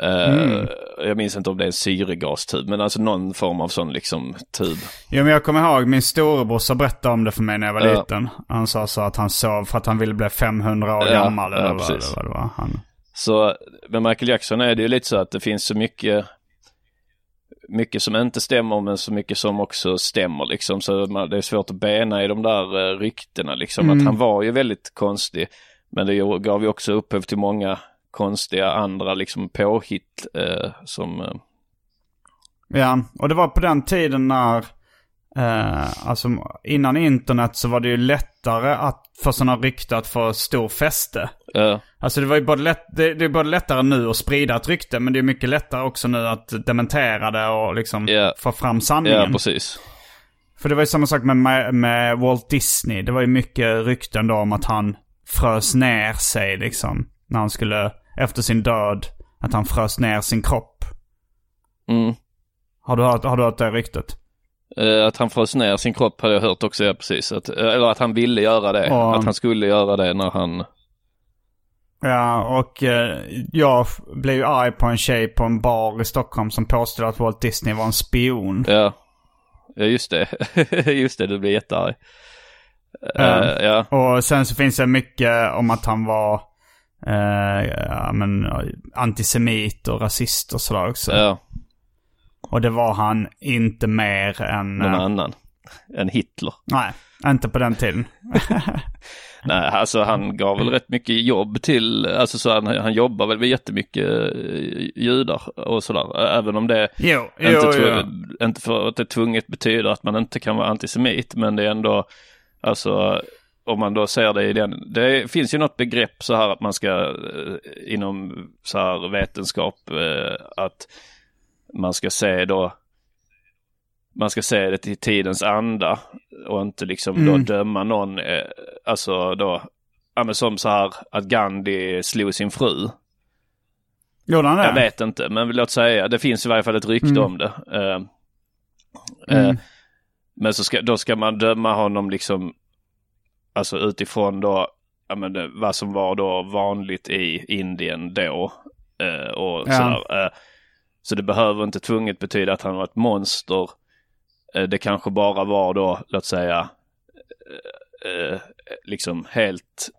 Eh,
Mm.
Jag minns inte om det är en syrgastub men alltså någon form av sån liksom tub.
Jo men jag kommer ihåg min storebrorsa berättade om det för mig när jag var
Ja.
liten. Han sa så att han sov för att han ville bli 500 år
Ja,
gammal.
ja,
eller vad,
precis.
vad det var. Han...
Så med Michael Jackson är det ju lite så att det finns så mycket mycket som inte stämmer men så mycket som också stämmer liksom. Så det är svårt att bena i de där eh, ryktena liksom.
Mm.
Att han var ju väldigt konstig. Men det gav ju också upphov till många konstiga andra liksom påhitt eh, som eh,
Ja, och det var på den tiden när... Eh, alltså innan internet så var det ju lättare att för sådana rykte att få stor fäste.
eh,
Alltså det var ju både lätt, det, det är både lättare nu att sprida ett rykte men det är mycket lättare också nu att dementera det och liksom
Ja.
få fram sanningen.
ja precis.
För det var ju samma sak med, med Walt Disney. Det var ju mycket rykten då om att han frös ner sig liksom. När han skulle, efter sin död, att han frös ner sin kropp.
Mm.
Har du hört, har du hört det ryktet?
Eh, att han frös ner sin kropp hade jag hört också, ja precis. Att, eh, eller att han ville göra det.
Ja.
Att han skulle göra det när han...
Ja, och eh, jag blev ju arg på en tjej på en bar i Stockholm som påstod att Walt Disney var en spion.
Ja, ja just det. just det, du blir jättearg. Eh, ja.
Och sen så finns det mycket om att han var eh, ja, men, antisemit och rasist och sådär också.
Ja.
Och det var han inte mer än...
Någon
eh,
annan. Än Hitler.
Nej, inte på den tiden.
Nej, alltså han gav väl rätt mycket jobb till, alltså så han, han jobbar väl med jättemycket eh, judar och sådär. Även om det
Jo,
inte,
jo,
tv- inte för att det tvunget betyder att man inte kan vara antisemit, men det är ändå, alltså om man då ser det i den, det finns ju något begrepp så här att man ska eh, inom så här vetenskap eh, att man ska se då man ska se det i tidens anda och inte liksom
Mm.
då döma någon, eh, alltså då, ja men som så här att Gandhi slog sin fru.
Gjorde han det?
Jag vet inte, men låt säga, det finns i varje fall ett rykte
Mm.
om det.
Mm.
men så ska, då ska man döma honom liksom, alltså utifrån då, ja men vad som var då vanligt i Indien då. Eh, och
Ja.
sådär. Eh, så det behöver inte tvunget betyda att han var ett monster. Eh, det kanske bara var då, låt säga, eh, eh, liksom helt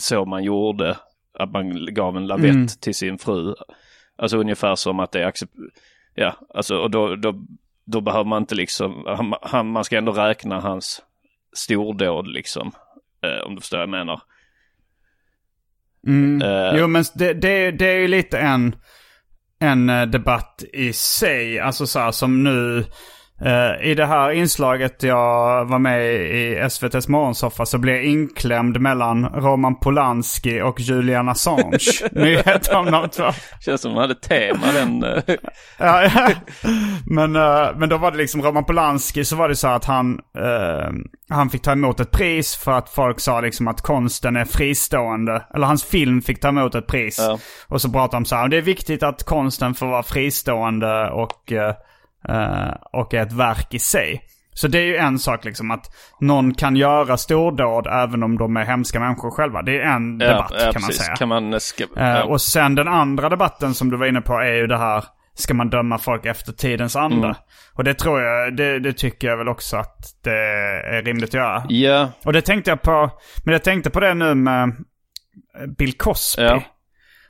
så man gjorde. Att man gav en lavett
Mm.
till sin fru. Alltså ungefär som att det är. Ja, alltså och då, då, då behöver man inte liksom, han, man ska ändå räkna hans stordåd liksom. Eh, om du förstår vad jag menar.
Mm.
Eh.
Jo, men det, det, det är ju lite en, en eh, debatt i sig. Alltså så här som nu. Eh, I det här inslaget jag var med i SVTs morgonsoffa så blev jag inklämd mellan Roman Polanski och Julian Assange. Ni vet om de två.
Känns som de hade tema den. eh,
Ja, ja. Men, eh, men då var det liksom Roman Polanski så var det så att han, eh, han fick ta emot ett pris för att folk sa liksom att konsten är fristående. Eller hans film fick ta emot ett pris.
Ja.
Och så pratade de så här, det är viktigt att konsten får vara fristående och, eh, och är ett verk i sig. Så det är ju en sak liksom att någon kan göra stordåd även om de är hemska människor själva. Det är en debatt
ja,
kan man säga.
Kan man, ska,
Eh,
ja.
Och sen den andra debatten som du var inne på är ju det här, ska man döma folk efter tidens anda?
Mm.
Och det tror jag, det, det tycker jag väl också att det är rimligt att göra.
Ja,
Och det tänkte jag på, men jag tänkte på det nu med Bill Cosby.
Ja.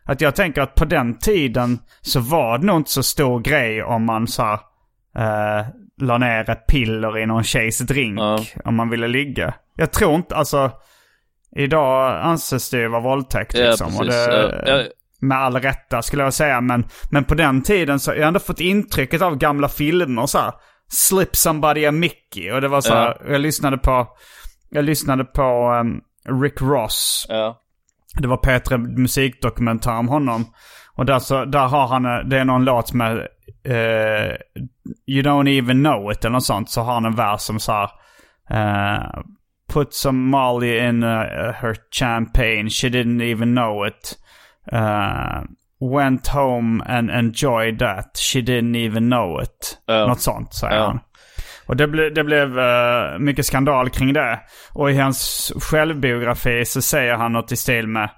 Att jag tänker att på den tiden så var det nog inte så stor grej om man så här, eh, la ner ett piller i någon tjejs drink
Ja.
om man ville ligga. Jag tror inte, alltså idag anses det ju vara våldtäkt
ja
liksom. och
precis.
det,
Ja,
med all rätta skulle jag säga. Men, men på den tiden så har jag ändå fått intrycket av gamla filmer så här. Slip somebody a Mickey. Och det var så här, jag lyssnade på, jag lyssnade på um, Rick Ross. Det var Petra musikdokumentär om honom. Och där, så, där har han, eh, det är någon låt med eh, You don't even know it eller något sånt. Så har han en vers som så här. eh, Put some Molly in uh, her champagne, she didn't even know it. Uh, went home and enjoyed that, she didn't even know it.
Ja.
Något sånt säger
Ja.
han. Och det, ble, det blev eh, mycket skandal kring det. Och i hans självbiografi så säger han något i stil med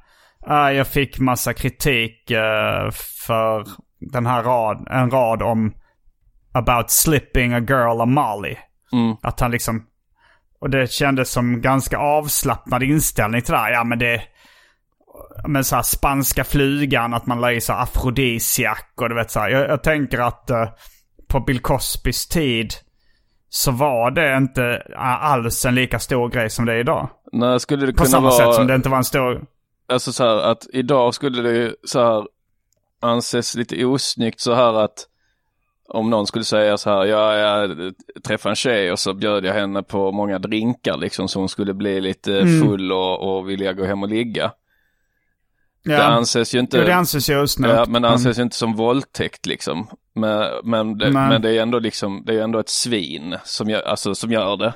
ah, Jag fick massa kritik eh, för den här rad, en rad om about slipping a girl a molly.
Mm.
Att han liksom... Och det kändes som ganska avslappnad inställning till det här. Ja men det... Men så här spanska flygan, att man la i så här afrodisiak och du vet så här. Jag, jag tänker att eh, på Bill Cosbys tid så var det inte alls en lika stor grej som det är idag.
Nej, skulle det
På
kunna
samma
vara...
sätt som det inte var en stor...
Alltså så här att idag skulle det ju så här anses lite osnyggt så här att om någon skulle säga så här, ja, jag träffade en tjej och så bjöd jag henne på många drinkar liksom så hon skulle bli lite
Mm.
full och, och vilja gå hem och ligga.
Ja.
Det anses ju inte...
Jo, det anses ju osnyggt.
Ja, men det anses ju inte som våldtäkt liksom. Men, men, det, men det är ändå liksom, det är ändå ett svin som gör, alltså, som gör det.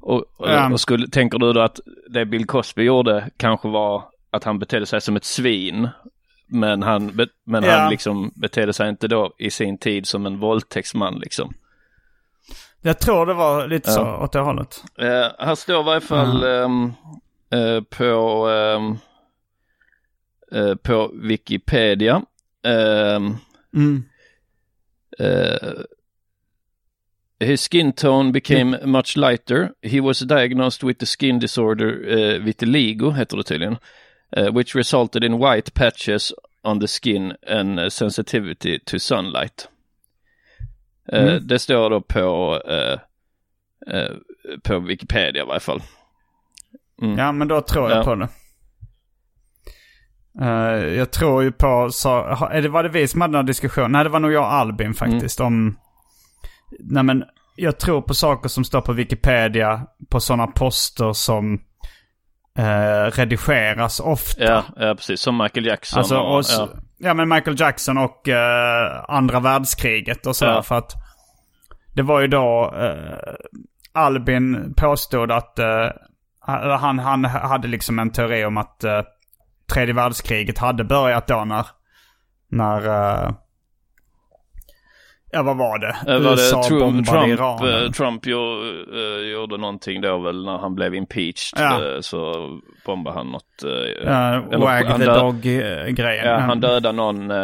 Och, och,
Ja.
och skulle, tänker du då att det Bill Cosby gjorde kanske var att han betedde sig som ett svin. Men han, men
Ja.
han liksom betedde sig inte då i sin tid som en våldtäktsman liksom.
Jag tror det var lite så
Ja.
åt det hållet.
Eh, här står i varje fall ehm, eh, på, ehm, eh, på Wikipedia. ehm,
Mm.
Uh, his skin tone became much lighter. He was diagnosed with the skin disorder uh, vitiligo, heter det tydligen, uh, which resulted in white patches on the skin and uh, sensitivity to sunlight. Eh,
Mm.
Det står då på, eh, eh, på Wikipedia i varje fall. Mm.
Ja, men då tror jag
Ja.
på det. Eh, jag tror ju på, så, är det, var det vi som hade den här diskussionen? Nej, det var nog jag och Albin faktiskt. Om, nej men, jag tror på saker som står på Wikipedia på sådana poster som eh, redigeras ofta.
Ja, ja, precis. Som Michael Jackson.
Alltså,
och,
och,
ja.
ja. men Michael Jackson och eh, andra världskriget och sådär.
Ja.
För att det var ju då eh, Albin påstod att eh, han, han hade liksom en teori om att eh, tredje världskriget hade börjat då när, när eh, ja vad var det?
Eh, var
USA
det Trump, Trump,
Iran.
eh, Trump gjorde, eh, gjorde någonting då väl när han blev impeached.
Ja.
Så bombade han något.
Uh,
eller
wag
han
the dog-grejen.
Ja, han dödade någon eh,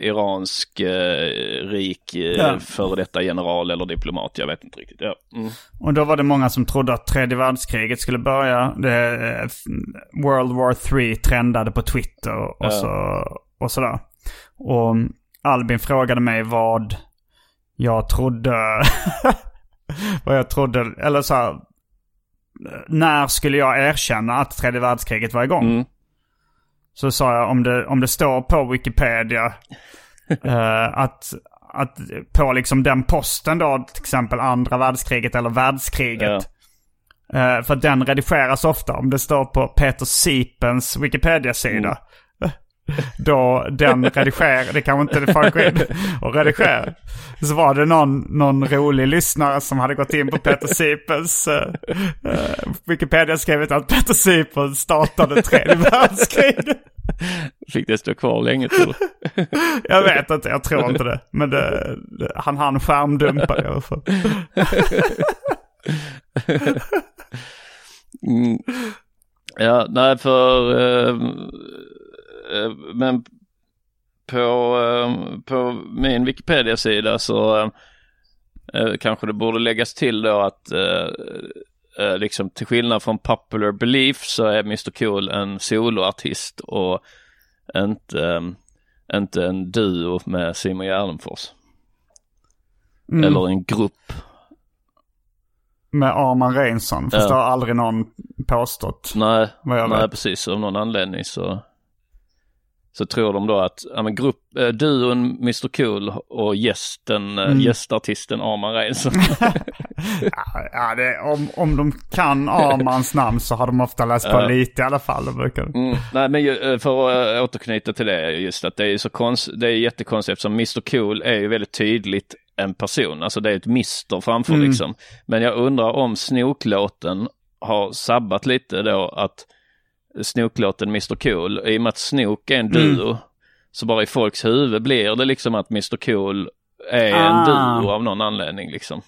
iransk eh, rik eh,
Ja.
före detta general eller diplomat. Jag vet inte riktigt. Ja. Mm.
Och då var det många som trodde att tredje världskriget skulle börja. Det, World War 3 trendade på Twitter och,
Ja.
så, och sådär. Och Albin frågade mig vad jag trodde... vad jag trodde, eller så här, När skulle jag erkänna att tredje världskriget var igång?
Mm.
Så sa jag om det, om det står på Wikipedia eh, att, att på liksom den posten då, till exempel andra världskriget eller världskriget. Eh, för den redigeras ofta. Om det står på Peter Sipens Wikipedia-sida. Då den redigerar, det kan inte folk gå in och redigera. Så var det någon, någon rolig lyssnare som hade gått in på Peter Sipens uh, Wikipedia skrivit att Peter Sipen startade tredje världskriget.
Fick det stå kvar länge du?
Jag vet inte, jag tror inte det. Men det, det, han hann skärmdumpa i alla fall.
Mm. Ja, nej för... eh, eh, men på, eh, på min Wikipedia-sida så eh, eh, kanske det borde läggas till då att eh, eh, liksom till skillnad från Popular Belief så är Mr Cool en soloartist och inte, eh, inte en duo med Simon Gärdenfors.
Mm.
Eller en grupp.
Med Arman Reinsson. Fast
Ja.
det har aldrig någon påstått.
Nej, nej precis. Av någon anledning så, så tror de då att ja, men grupp, eh, duon Mr Cool och gästen,
Mm.
mm. gästartisten Arman Reinsson.
Ja, det, om, om de kan Armans namn så har de ofta läst på lite i alla fall.
Mm. Nej men ju, eh, för att eh, återknyta till det just att det är så konst, det är jättekonstigt eftersom Mr Cool är ju väldigt tydligt en person, alltså det är ett mister framför
Mm.
liksom. Men jag undrar om snoklåten har sabbat lite då att snoklåten Mr Cool, i och med att snok är en
Mm.
duo, så bara i folks huvud blir det liksom att Mr Cool är en
Ah.
duo av någon anledning liksom.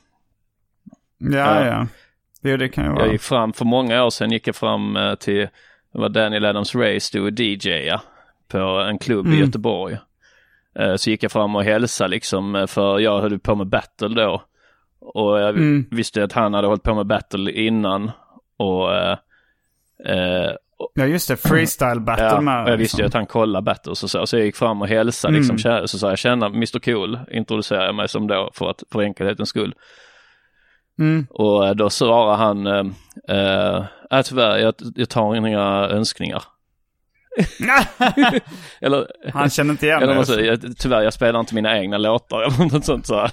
Ja,
Ja.
ja. Jo, det kan ju vara.
Jag gick fram, för många år sedan gick jag fram eh, till, det var Daniel Adams-Ray stod och DJa på en klubb i
Mm.
Göteborg. Eh, Så gick jag fram och hälsade liksom, för jag höll på med battle då. Och jag
Mm.
visste att han hade hållit på med battle innan. Och, eh, eh, och
Ja, just det. Freestyle battle
ja,
med.
jag visste
liksom.
ju att han kollade battles och så. Så jag gick fram och hälsade liksom,
Mm.
tjä- så sa jag tjena Mr Cool, introducerade jag mig som då för, att, för enkelhetens skull.
Mm.
Och eh, då svarar han, eh, eh, äh, tyvärr, jag, jag tar inga önskningar. Eller,
Han känner inte igen
eller
det.
man säger, jag, tyvärr jag spelar inte mina egna låtar eller något sånt så.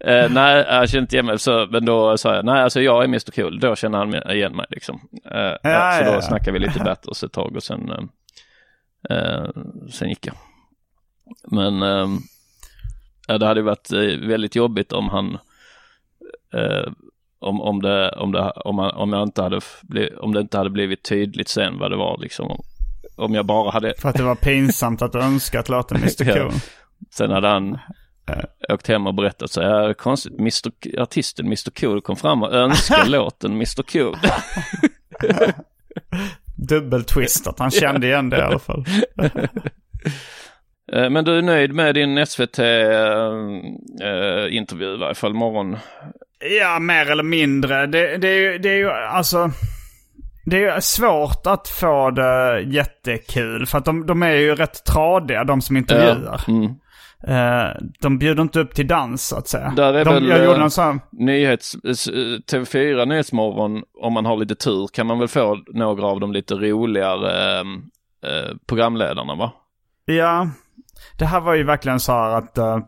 eh, nej, jag känner inte igen mig. Så, men då sa jag, nej alltså jag är Mr Cool. Då känner han igen mig liksom. Eh, ja, så
ja,
då
ja.
snackade vi lite battles ett tag och sen, eh, eh, sen gick jag. Men eh, det hade varit eh, väldigt jobbigt om han eh, om, om, det, om, det, om, man, om, jag inte hade blivit, om det inte hade blivit tydligt sen vad det var liksom. Om, om jag bara hade,
För att det var pinsamt att önska att låta Mr
Ja.
Cool.
sen hade han åkt hem och berättat så här, konstigt, Mr, artisten Mr Cool kom fram och önskade låten Mr Cool.
Dubbeltwist, att han kände igen det i alla fall.
Eh, Men du är nöjd med din SVT-intervju i varje fall morgon?
Ja, mer eller mindre. Det, det, är ju- det är ju alltså... Det är svårt att få det jättekul. För att de, de är ju rätt tradiga, de som intervjuar.
Ja, mm.
Eh, de bjuder inte upp till dans så att säga.
Där är
de,
väl
jag gjorde
eh,
en sån...
nyhets, eh, TV4 Nyhetsmorgon, om man har lite tur, kan man väl få några av de lite roligare eh, eh, programledarna va?
Ja, det här var ju verkligen så här att eh,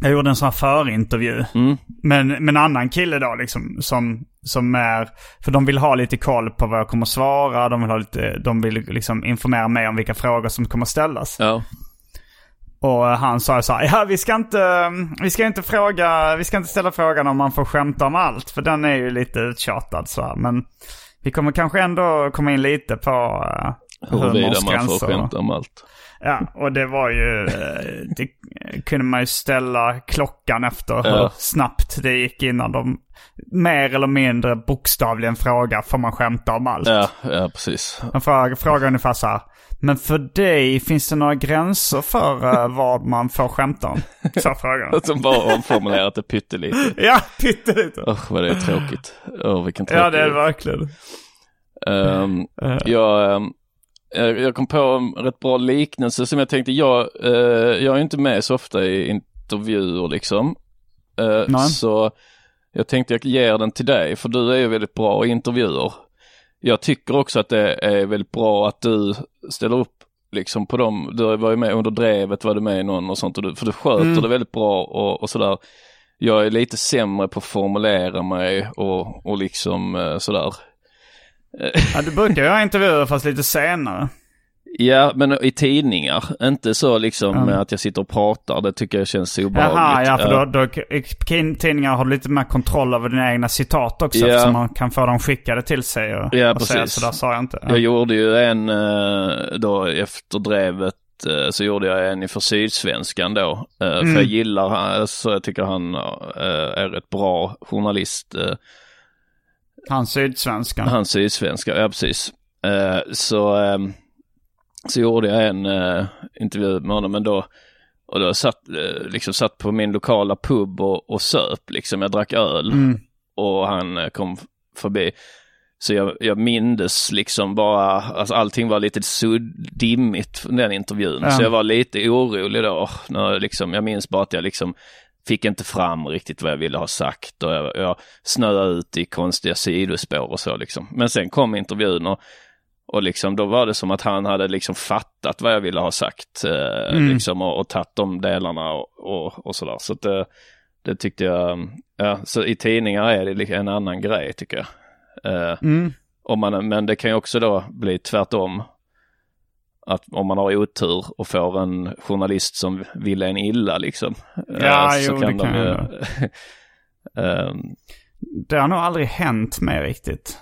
jag gjorde en sån här förintervju.
Mm.
Men med en annan kille då liksom som, som är, för de vill ha lite koll på vad jag kommer svara. De vill, ha lite, de vill liksom informera mig om vilka frågor som kommer ställas.
Ja.
Och han sa så här, ja vi ska inte, vi ska inte fråga, vi ska inte ställa frågan om man får skämta om allt. För den är ju lite uttjatad så här. Men vi kommer kanske ändå komma in lite på uh,
Huruvida man får skämta om allt.
Ja, och det var ju, eh, det kunde man ju ställa klockan efter hur
Ja.
snabbt det gick innan de mer eller mindre bokstavligen frågar, får man skämta om allt?
Ja, ja precis.
De frågar, frågar ungefär så här, men för dig, finns det några gränser för eh, vad man får skämta om? Så.
Att de bara omformulerat det pyttelite.
Ja, pyttelite.
Usch vad det är tråkigt. Åh vilken tråkig.
Ja, det är det verkligen.
Ehm,
Eh.
jag, ehm, jag, jag kom på en rätt bra liknelse som jag tänkte, jag, eh, jag är inte med så ofta i intervjuer liksom. Eh, så jag tänkte jag ger den till dig, för du är ju väldigt bra i intervjuer. Jag tycker också att det är väldigt bra att du ställer upp liksom på dem. Du var ju med under drevet, var du med i någon och sånt, och du, för du sköter
Mm.
det väldigt bra och, och sådär. Jag är lite sämre på att formulera mig och, och liksom eh, sådär.
Ja, du brukar göra intervjuer fast lite senare.
Ja, men i tidningar. Inte så liksom
Mm.
att jag sitter och pratar. Det tycker jag känns obehagligt.
Jaha, ja för då, då i tidningar har du lite mer kontroll över dina egna citat också.
Ja.
Eftersom man kan få dem skickade till sig och,
Ja,
och säga
precis.
så där sa jag inte. Ja.
Jag gjorde ju en eh, då efter drevet eh, så gjorde jag en för Sydsvenskan då.
Mm.
För jag gillar han, så jag tycker han är ett bra journalist.
Han sydsvenskan.
Han Sydsvenska, ja precis. Eh, så, ehm, så gjorde jag en eh, intervju med honom, men då och då satt, eh, liksom satt på min lokala pub och, och söp liksom. Jag drack öl
Mm.
och han kom förbi. Så jag, jag mindes liksom bara, alltså allting var lite sudd, dimmigt från den intervjun.
Ja.
Så jag var lite orolig då. När liksom, jag minns bara att jag liksom fick inte fram riktigt vad jag ville ha sagt och jag, jag snöade ut i konstiga sidospår och så liksom. Men sen kom intervjun och, och liksom då var det som att han hade liksom fattat vad jag ville ha sagt. Eh,
Mm.
liksom och, och tagit de delarna och, och, och sådär. Så att det, det tyckte jag, ja, så i tidningar är det en annan grej tycker jag. Eh,
Mm.
man, men det kan ju också då bli tvärtom. Att om man har otur och får en journalist som vill en illa liksom.
Ja,
eh,
jo, det kan
ju-. Ehm,
Det har nog aldrig hänt mig riktigt.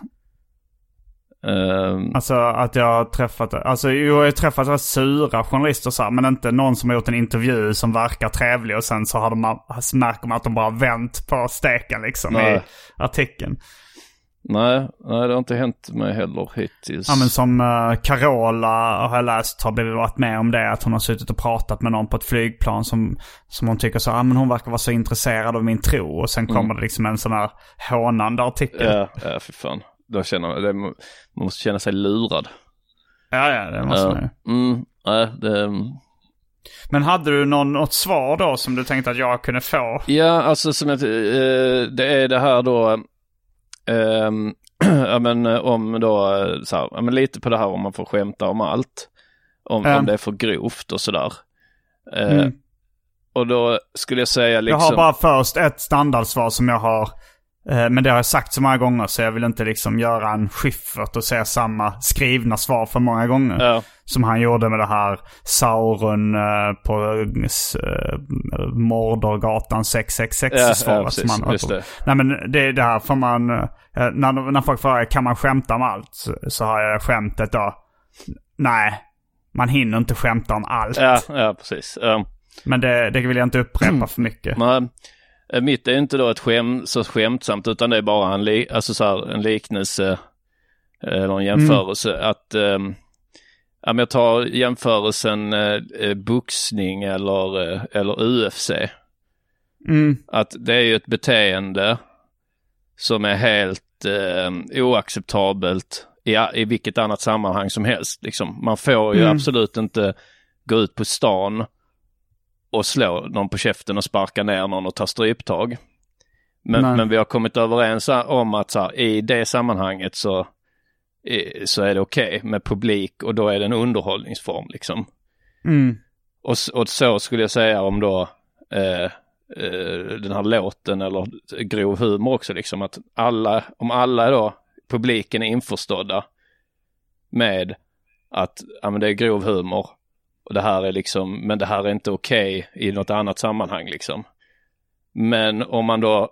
ehm,
Alltså att jag har träffat, alltså jag har träffat rätt sura journalister så här, men inte någon som har gjort en intervju som verkar trevlig och sen så har de, så märker man att de bara vänt på steken liksom i
Nej.
artikeln.
Nej, nej, det har inte hänt mig heller hittills.
Ja men som uh, Carola har jag läst har blivit varit med om det. Att hon har suttit och pratat med någon på ett flygplan som, som hon tycker så, ja men hon verkar vara så intresserad av min tro. Och sen kommer det liksom en sån här hånande artikel.
Ja, ja för fan. Då känner man, det, man måste känna sig lurad.
Ja, ja det måste man ju.
Mm, nej, det,
Men hade du någon, något svar då som du tänkte att jag kunde få?
Ja, alltså som jag, eh, det är det här då, ehm, ja men eh, om då, eh, så här, ja, men lite på det här om man får skämta om allt. Om,
Ja.
om det är för grovt och sådär. Eh,
Mm.
Och då skulle jag säga liksom.
Jag har bara först ett standardsvar som jag har. Eh, Men det har jag sagt så många gånger så jag vill inte liksom göra en Schyffert och säga samma skrivna svar för många gånger.
Ja,
Som han gjorde med det här Sauron eh, på uh, Mordorgatan 666
Ja, ja, precis.
Nej men det, det här får man, eh, när, när folk frågar kan man skämta om allt? Så, så har jag skämtet då. Nej, man hinner inte skämta om allt.
ja, ja precis. Um,
Men det, det vill jag inte upprepa för mycket.
men, eh, mitt är inte då ett skäm, så skämtsamt utan det är bara en, li, alltså så här, en liknelse eh, eller en jämförelse. Att um, ja, men jag tar jämförelsen eh, eh, boxning eller, eh, eller UFC.
Mm.
Att det är ju ett beteende som är helt helt eh, oacceptabelt i, i vilket annat sammanhang som helst. Liksom. Man får ju
Mm.
absolut inte gå ut på stan och slå någon på käften och sparka ner någon och ta stryptag. Men,
Nej.
men vi har kommit överens om att så här, i det sammanhanget så, så är det okej med publik och då är det en underhållningsform liksom.
Mm.
Och, och så skulle jag säga om då eh, eh, den här låten eller grov humor också liksom att alla, om alla då, publiken är införstådda med att ja, men det är grov humor och det här är liksom, men det här är inte okej i något annat sammanhang liksom. Men om man då,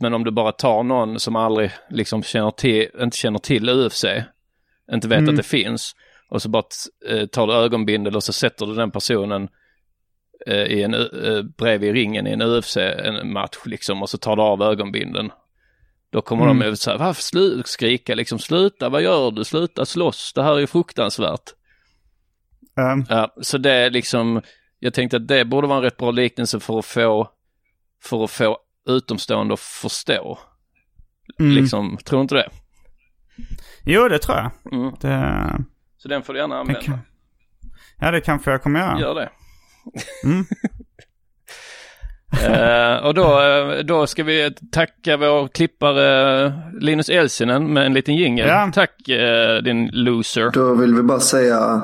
men om du bara tar någon som aldrig liksom känner till, inte känner till UFC, inte vet
Mm.
att det finns och så bara eh, tar du ögonbindel och så sätter du den personen eh, i en, eh, bredvid ringen i en UFC-match liksom och så tar du av ögonbindeln. Då kommer
Mm.
de ut så här, varför slu- skrika liksom, sluta, vad gör du, sluta slåss, det här är fruktansvärt.
Ehm,
Ja, så det är liksom, jag tänkte att det borde vara en rätt bra liknelse för att få, för att få utomstående att förstå.
mm.
Liksom, tror inte det?
Jo, det tror jag.
Mm.
Det,
Så den får du gärna
det
använda.
kan, ja, det kanske jag kommer göra.
Gör det.
Mm.
Eh, och då, eh, då ska vi tacka vår klippare Linus Elsinen med en liten jingel.
Ja.
Tack eh, din loser.
Då vill vi bara säga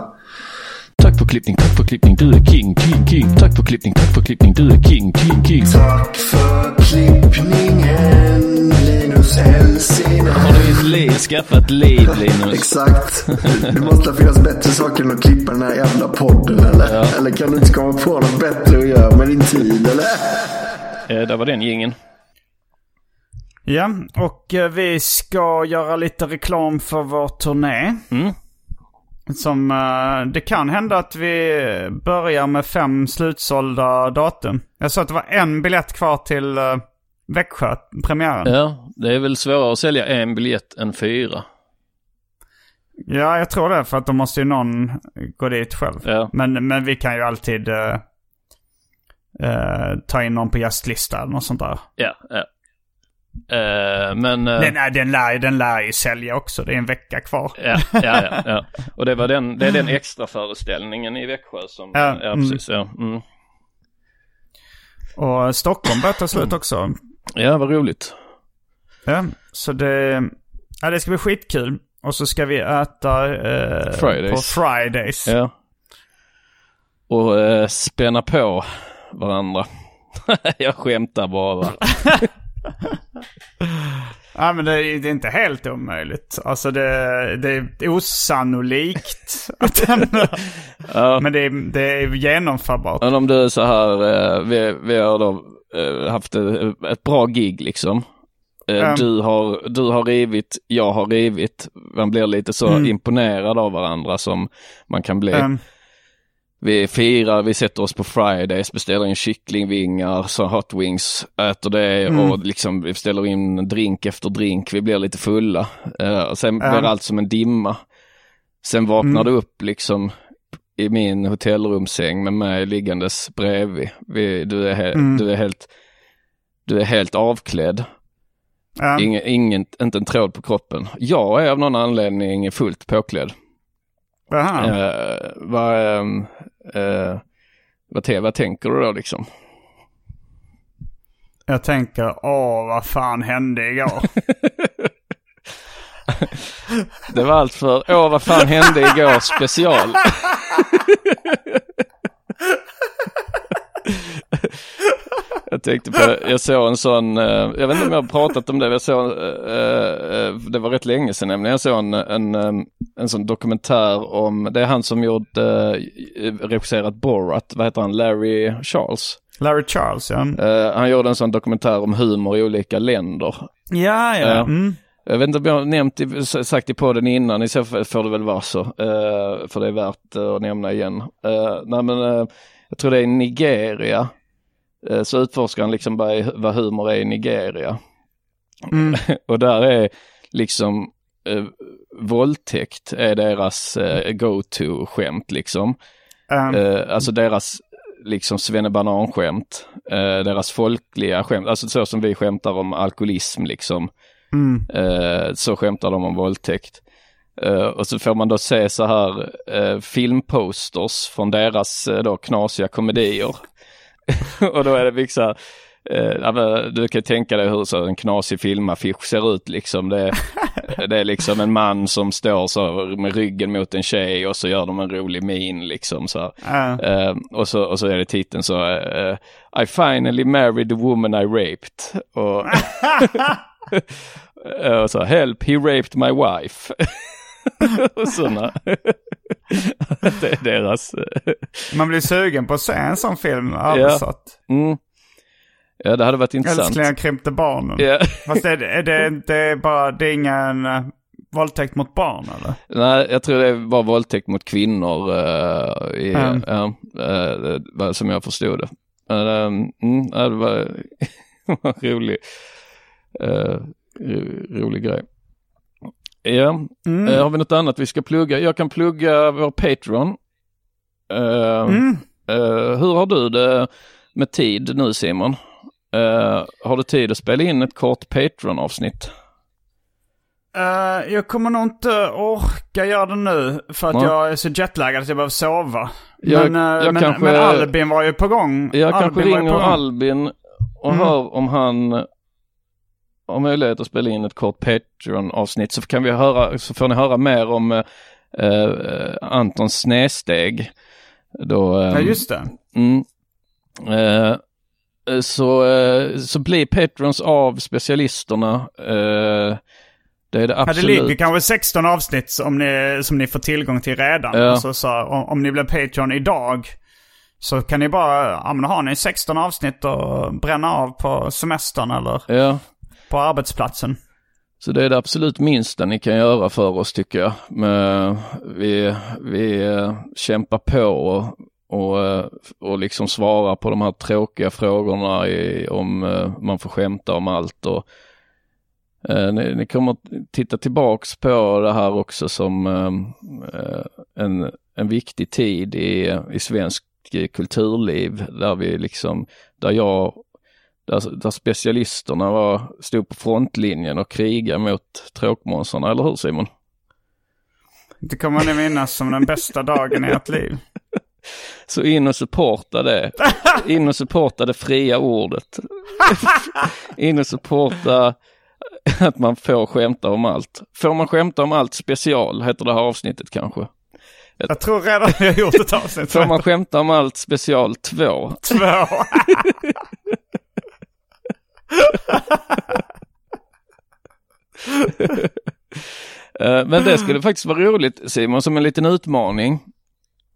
för klippning, tack för klippning, du är king, king, king. Tack för klippning, tack för klippning, du är king, king, king.
tack för klippningen Linus Helsingin.
Har du ett liv, skaffat liv Linus?
Exakt. Det måste finnas bättre saker än att klippa den här jävla podden eller?
Ja.
Eller kan du inte komma på något bättre att göra med din tid eller?
Eh, där var den jingeln.
Ja, och eh, vi ska göra lite reklam för vår turné.
Mm.
Som, eh, det kan hända att vi börjar med fem slutsålda datum. Jag sa att det var en biljett kvar till uh, Växjö, premiären.
Ja, det är väl svårare att sälja en biljett än fyra.
Ja, jag tror det. För att då måste ju någon gå dit själv.
Ja.
Men, men vi kan ju alltid eh, eh, ta in någon på gästlista eller något sånt där.
Ja, ja. Eh, men... eh,
Den, nej, den, lär, den lär ju sälja också. Det är en vecka kvar.
Ja, ja, ja, ja. Och det var den, det är den extra föreställningen i Växjö som,
Ja,
ja,
mm.
precis, ja. Mm.
Och Stockholm börjar ta slut också.
Ja, vad roligt.
Ja, så det, ja, det ska bli skitkul. Och så ska vi äta eh,
Fridays.
på Fridays.
Ja. Och eh, spänna på varandra. Jag skämtar bara
Ja, men det, är- det är inte helt omöjligt. Alltså det, det är osannolikt att hända.
Ja.
Men det är, det är genomförbart.
Men om du är så här, eh, vi, vi har då eh, haft ett, bra gig liksom.
Ja.
du, har, du har rivit, jag har rivit. Man blir lite så
Mm.
imponerad av varandra som man kan bli.
Ehm,
Vi firar, vi sätter oss på Fridays, beställer in kycklingvingar, så hot wings, äter det
Mm.
och liksom vi beställer in drink efter drink. Vi blir lite fulla. Och sen blir allt som en dimma. Sen vaknar
Mm.
upp liksom i min hotellrumssäng med mig liggandes bredvid. Vi, du, är he-
Mm.
du, är helt, du är helt avklädd.
ja.
Ingen, ingen, inte en tråd på kroppen. Jag är av någon anledning fullt påklädd. Eh, vad, ehm, eh, vad, te- vad tänker du då liksom?
Jag tänker, åh vad fan hände igår?
Det var allt för Åh vad fan hände igår special. Jag tänkte på, jag såg en sån, eh, jag vet inte om jag har pratat om det, jag såg, eh, eh, det var rätt länge sedan nämligen, jag såg en, en, en sån dokumentär om, det är han som gjort, regisserat Borat, vad heter han, Larry Charles.
Larry Charles, ja.
Han gjorde en sån dokumentär om humor i olika länder.
Ja, ja. Mm.
Jag vet inte om jag har nämnt, i- sagt i podden innan, i så fall får det väl vara så. för det är värt att nämna igen. Nej men jag tror det är Nigeria. Eh, så utforskar han liksom bara vad humor är i Nigeria.
Mm.
Och där är liksom uh, våldtäkt är deras uh, go-to-skämt liksom.
Ehm,
Eh, alltså deras liksom svennebanan-skämt, eh, deras folkliga skämt, alltså så som vi skämtar om alkoholism liksom.
Mm.
Eh, så skämtar de om våldtäkt. Eh, och så får man då se så här eh, filmposters från deras eh, då knasiga komedier. och då är det här, eh, du kan tänka dig hur så en knasig filmaffisch ser ut liksom. Det, det är liksom en man som står så med ryggen mot en tjej och så gör de en rolig min liksom så.
Ja.
Eh, och, så, och så är det titeln så eh, I finally married the woman I raped. Och, och så help, he raped my wife. och sådana. det är deras. eh,
Man blir sugen på att se en sån film översatt.
Mm. Ja, det hade varit intressant.
Älsklingar krympte barnen.
Ja.
Fast är det, är det, det är bara, det är ingen uh, våldtäkt mot barn eller?
Nej, jag tror det var våldtäkt mot kvinnor uh, i,
Mm.
ja, eh, det var som jag förstod det. Uh, mm, ja, det var en rolig, uh, ro, rolig grej. Ja,
Mm.
Eh, har vi något annat vi ska plugga? Jag kan plugga vår Patreon. Eh,
Mm.
eh, hur har du det med tid nu Simon? Eh, har du tid att spela in ett kort Patreon-avsnitt?
Eh, jag kommer nog inte orka göra det nu för att
Nej.
jag är så jetlaggad att jag behöver sova.
Jag-
men, eh,
jag
men,
kanske-
men Albin var ju på gång.
Jag
Albin
kanske ringer. Albin och
Mm.
hör om han har möjlighet att spela in ett kort Patreon-avsnitt så kan vi höra, så får ni höra mer om eh, eh, Antons snedsteg. Då, eh,
Ja, just det.
Mm. Eh, så, eh, så blir Patrons av specialisterna. Eh, det är det
Ja, det
absolut.
ligger kanske 16 avsnitt som ni, som ni får tillgång till redan.
Ja.
Alltså, så, om, om ni blir Patreon idag så kan ni bara, ja men har ni 16 avsnitt att bränna av på semestern eller
Ja,
på arbetsplatsen.
så det är det absolut minsta ni kan göra för oss tycker jag. Men eh, vi, vi eh, kämpar på och, och, eh, och liksom svarar på de här tråkiga frågorna i, om man får skämta om allt. Och, eh, ni, ni kommer titta tillbaks på det här också som eh, en, en viktig tid i, i svensk kulturliv där vi liksom, där jag där, där specialisterna var, stod på frontlinjen och krigade mot tråkmånsarna, eller hur Simon?
Det kommer ni minnas som den bästa dagen i ert liv.
Så in och supporta det. In och supporta det fria ordet. In och supporta att man får skämta om allt. Får man skämta om allt special heter det här avsnittet kanske. Ett...
Jag tror redan vi har gjort ett avsnitt.
Får man skämta om allt special 2. 2. Men det skulle faktiskt vara roligt Simon, som en liten utmaning.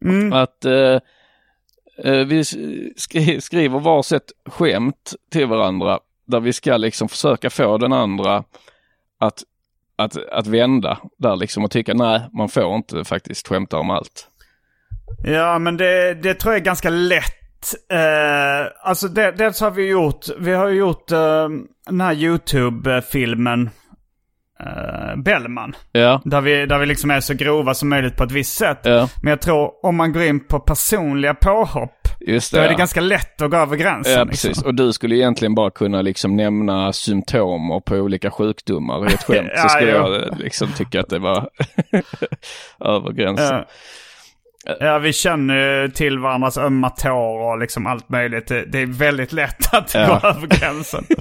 Mm.
Att eh, eh, vi skri skriver varsitt skämt till varandra där vi ska liksom försöka få den andra att, att, att vända där liksom och tycka nej, man får inte faktiskt skämta om allt.
Ja, men det, det tror jag är ganska lätt. Eh, alltså det, dels har vi gjort, vi har ju gjort eh, den här YouTube-filmen eh, Bellman.
Ja,
Där vi, där vi liksom är så grova som möjligt på ett visst sätt.
ja,
Men jag tror om man går in på personliga påhopp,
just
då
det.
är det
ja.
ganska lätt att gå över gränsen.
Ja,
liksom.
precis. Och du skulle egentligen bara kunna liksom nämna symptomer på olika sjukdomar i ett skämt.
Ja,
så skulle
ja.
jag eh, liksom tycka att det var över gränsen.
Ja. Ja, vi känner till varandras ömma tår och liksom allt möjligt. Det, är väldigt lätt att
Ja.
gå över gränsen.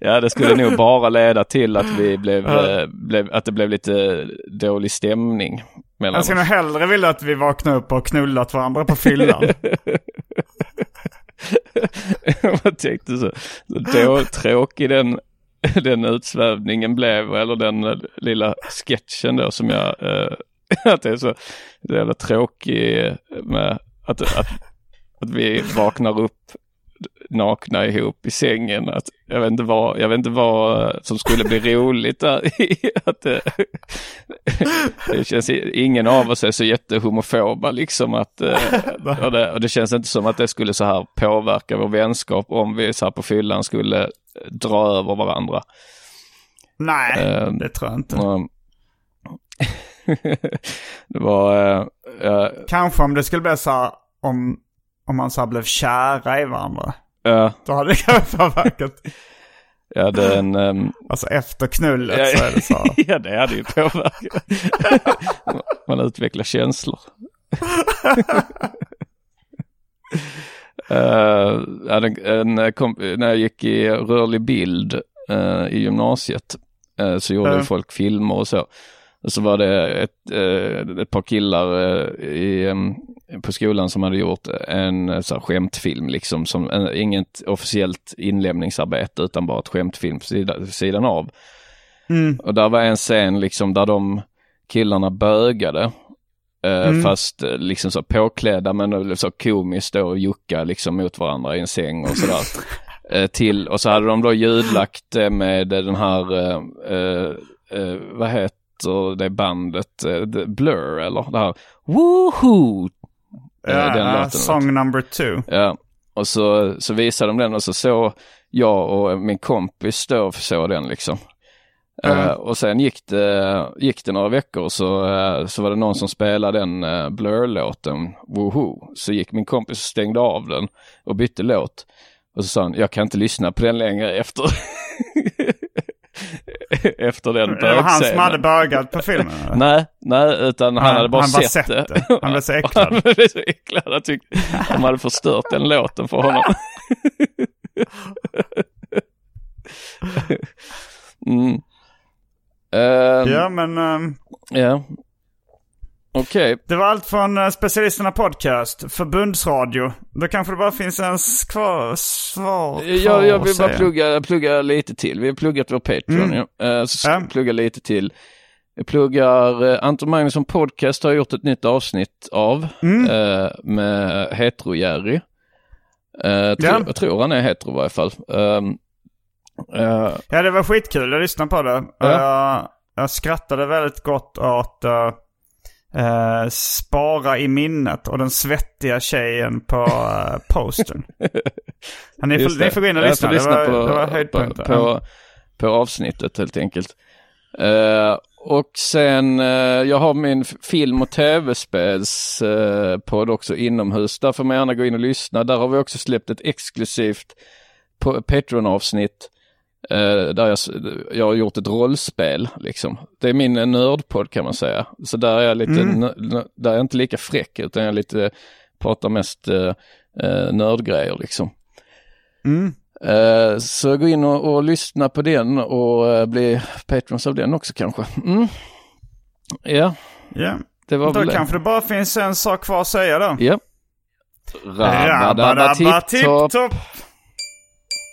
Ja, det skulle nog bara leda till att vi blev, eh, blev, att det blev lite dålig stämning mellan
Jag
oss.
skulle nog hellre vilja att vi vaknar upp och knullat varandra på fyllan.
Jag tänkte så, så då, tråkig den, den utsvävningen blev, eller den eh, lilla sketchen då som jag, eh, att det är så, så jävla tråkig med att, att, att vi vaknar upp nakna ihop i sängen. Att jag, vet inte vad, jag vet inte vad som skulle bli roligt där. att det, det känns, ingen av oss är så jättehomofoba liksom. Att, eh, och, det, och det känns inte som att det skulle så här påverka vår vänskap om vi så här på fyllan skulle dra över varandra.
Nej,
Eh,
det tror jag inte.
Mm. det var, eh,
Kanske om det skulle bli så här, om, om man så här blev kära i varandra.
eh,
Då hade det kanske påverkat.
Jag hade en... Um...
Alltså efter knullet ja, så är det så.
ja, det hade ju påverkat. Man utvecklar känslor. uh, en, kom, när jag gick i rörlig bild uh, i gymnasiet uh, så gjorde uh. folk filmer och så. Och så var det ett, eh, ett par killar eh, i, på skolan som hade gjort en eh, så här, skämtfilm, liksom, som en, inget officiellt inlämningsarbete utan bara ett skämtfilm på sida, sidan av. Mm. Och där var en scen liksom där de killarna bögade. Mm. Fast liksom så påklädda men så komiskt då och jucka liksom mot varandra i en säng och sådär. till, och så hade de då ljudlagt med den här, uh, uh, vad heter heter det bandet uh, Blur eller det här Woohoo!
Eh, ja, den låten. Song number two.
Ja, och så, så visade de den och så såg jag och min kompis då såg den liksom. Mm. Uh, och sen gick det, gick det några veckor och så, uh, så var det någon som spelade den uh, Blur-låten, Woohoo. Så gick min kompis och stängde av den och bytte låt. Och så sa han, jag kan inte lyssna på den längre efter efter den bögscenen. Det var
han som hade bögat på filmen?
nej, nej, utan han, han hade bara,
han
sett,
sett det. det. Han blev så äcklad.
han blev så äcklad. Han tyckte de hade förstört den låten för honom. mm.
Uh, ja, men... Um...
Ja. Okej. Okay.
Det var allt från uh, Specialisterna Podcast, Förbundsradio. Då kanske det bara finns en kvar, svar kvar
Ja, jag vill bara plugga, plugga lite till. Vi har pluggat vår Patreon, mm. ja. Uh, så ja. plugga lite till. Jag pluggar uh, Anton Magnusson Podcast har gjort ett nytt avsnitt av mm. uh, med Hetero-Jerry. Uh, tro, ja. Jag tror han är hetero i varje fall. Um,
ja, det var skitkul. Jag lyssnade på det. Ja. jag skrattade väldigt gott åt Uh, spara i minnet och den svettiga tjejen på uh, postern. ni, får, ni får gå in och lyssna.
lyssna det, var, på, det var höjdpunkter. På, på, på, avsnittet helt enkelt. Uh, och sen, jag har min film och tv-spels podd också inomhus. Där får man gärna gå in och lyssna. Där har vi också släppt ett exklusivt Patreon-avsnitt Uh, där jag, jag har gjort ett rollspel liksom. Det är min nördpodd kan man säga. Så där är jag lite, mm. där är jag inte lika fräck utan jag lite, pratar mest uh, uh, nördgrejer liksom.
Mm.
Uh, så gå in och, och, lyssna på den och bli patrons av den också kanske. Mm. Ja.
Ja. Det var då kanske det bara finns en sak kvar att säga då.
Ja. Rabba-dabba tipp-topp.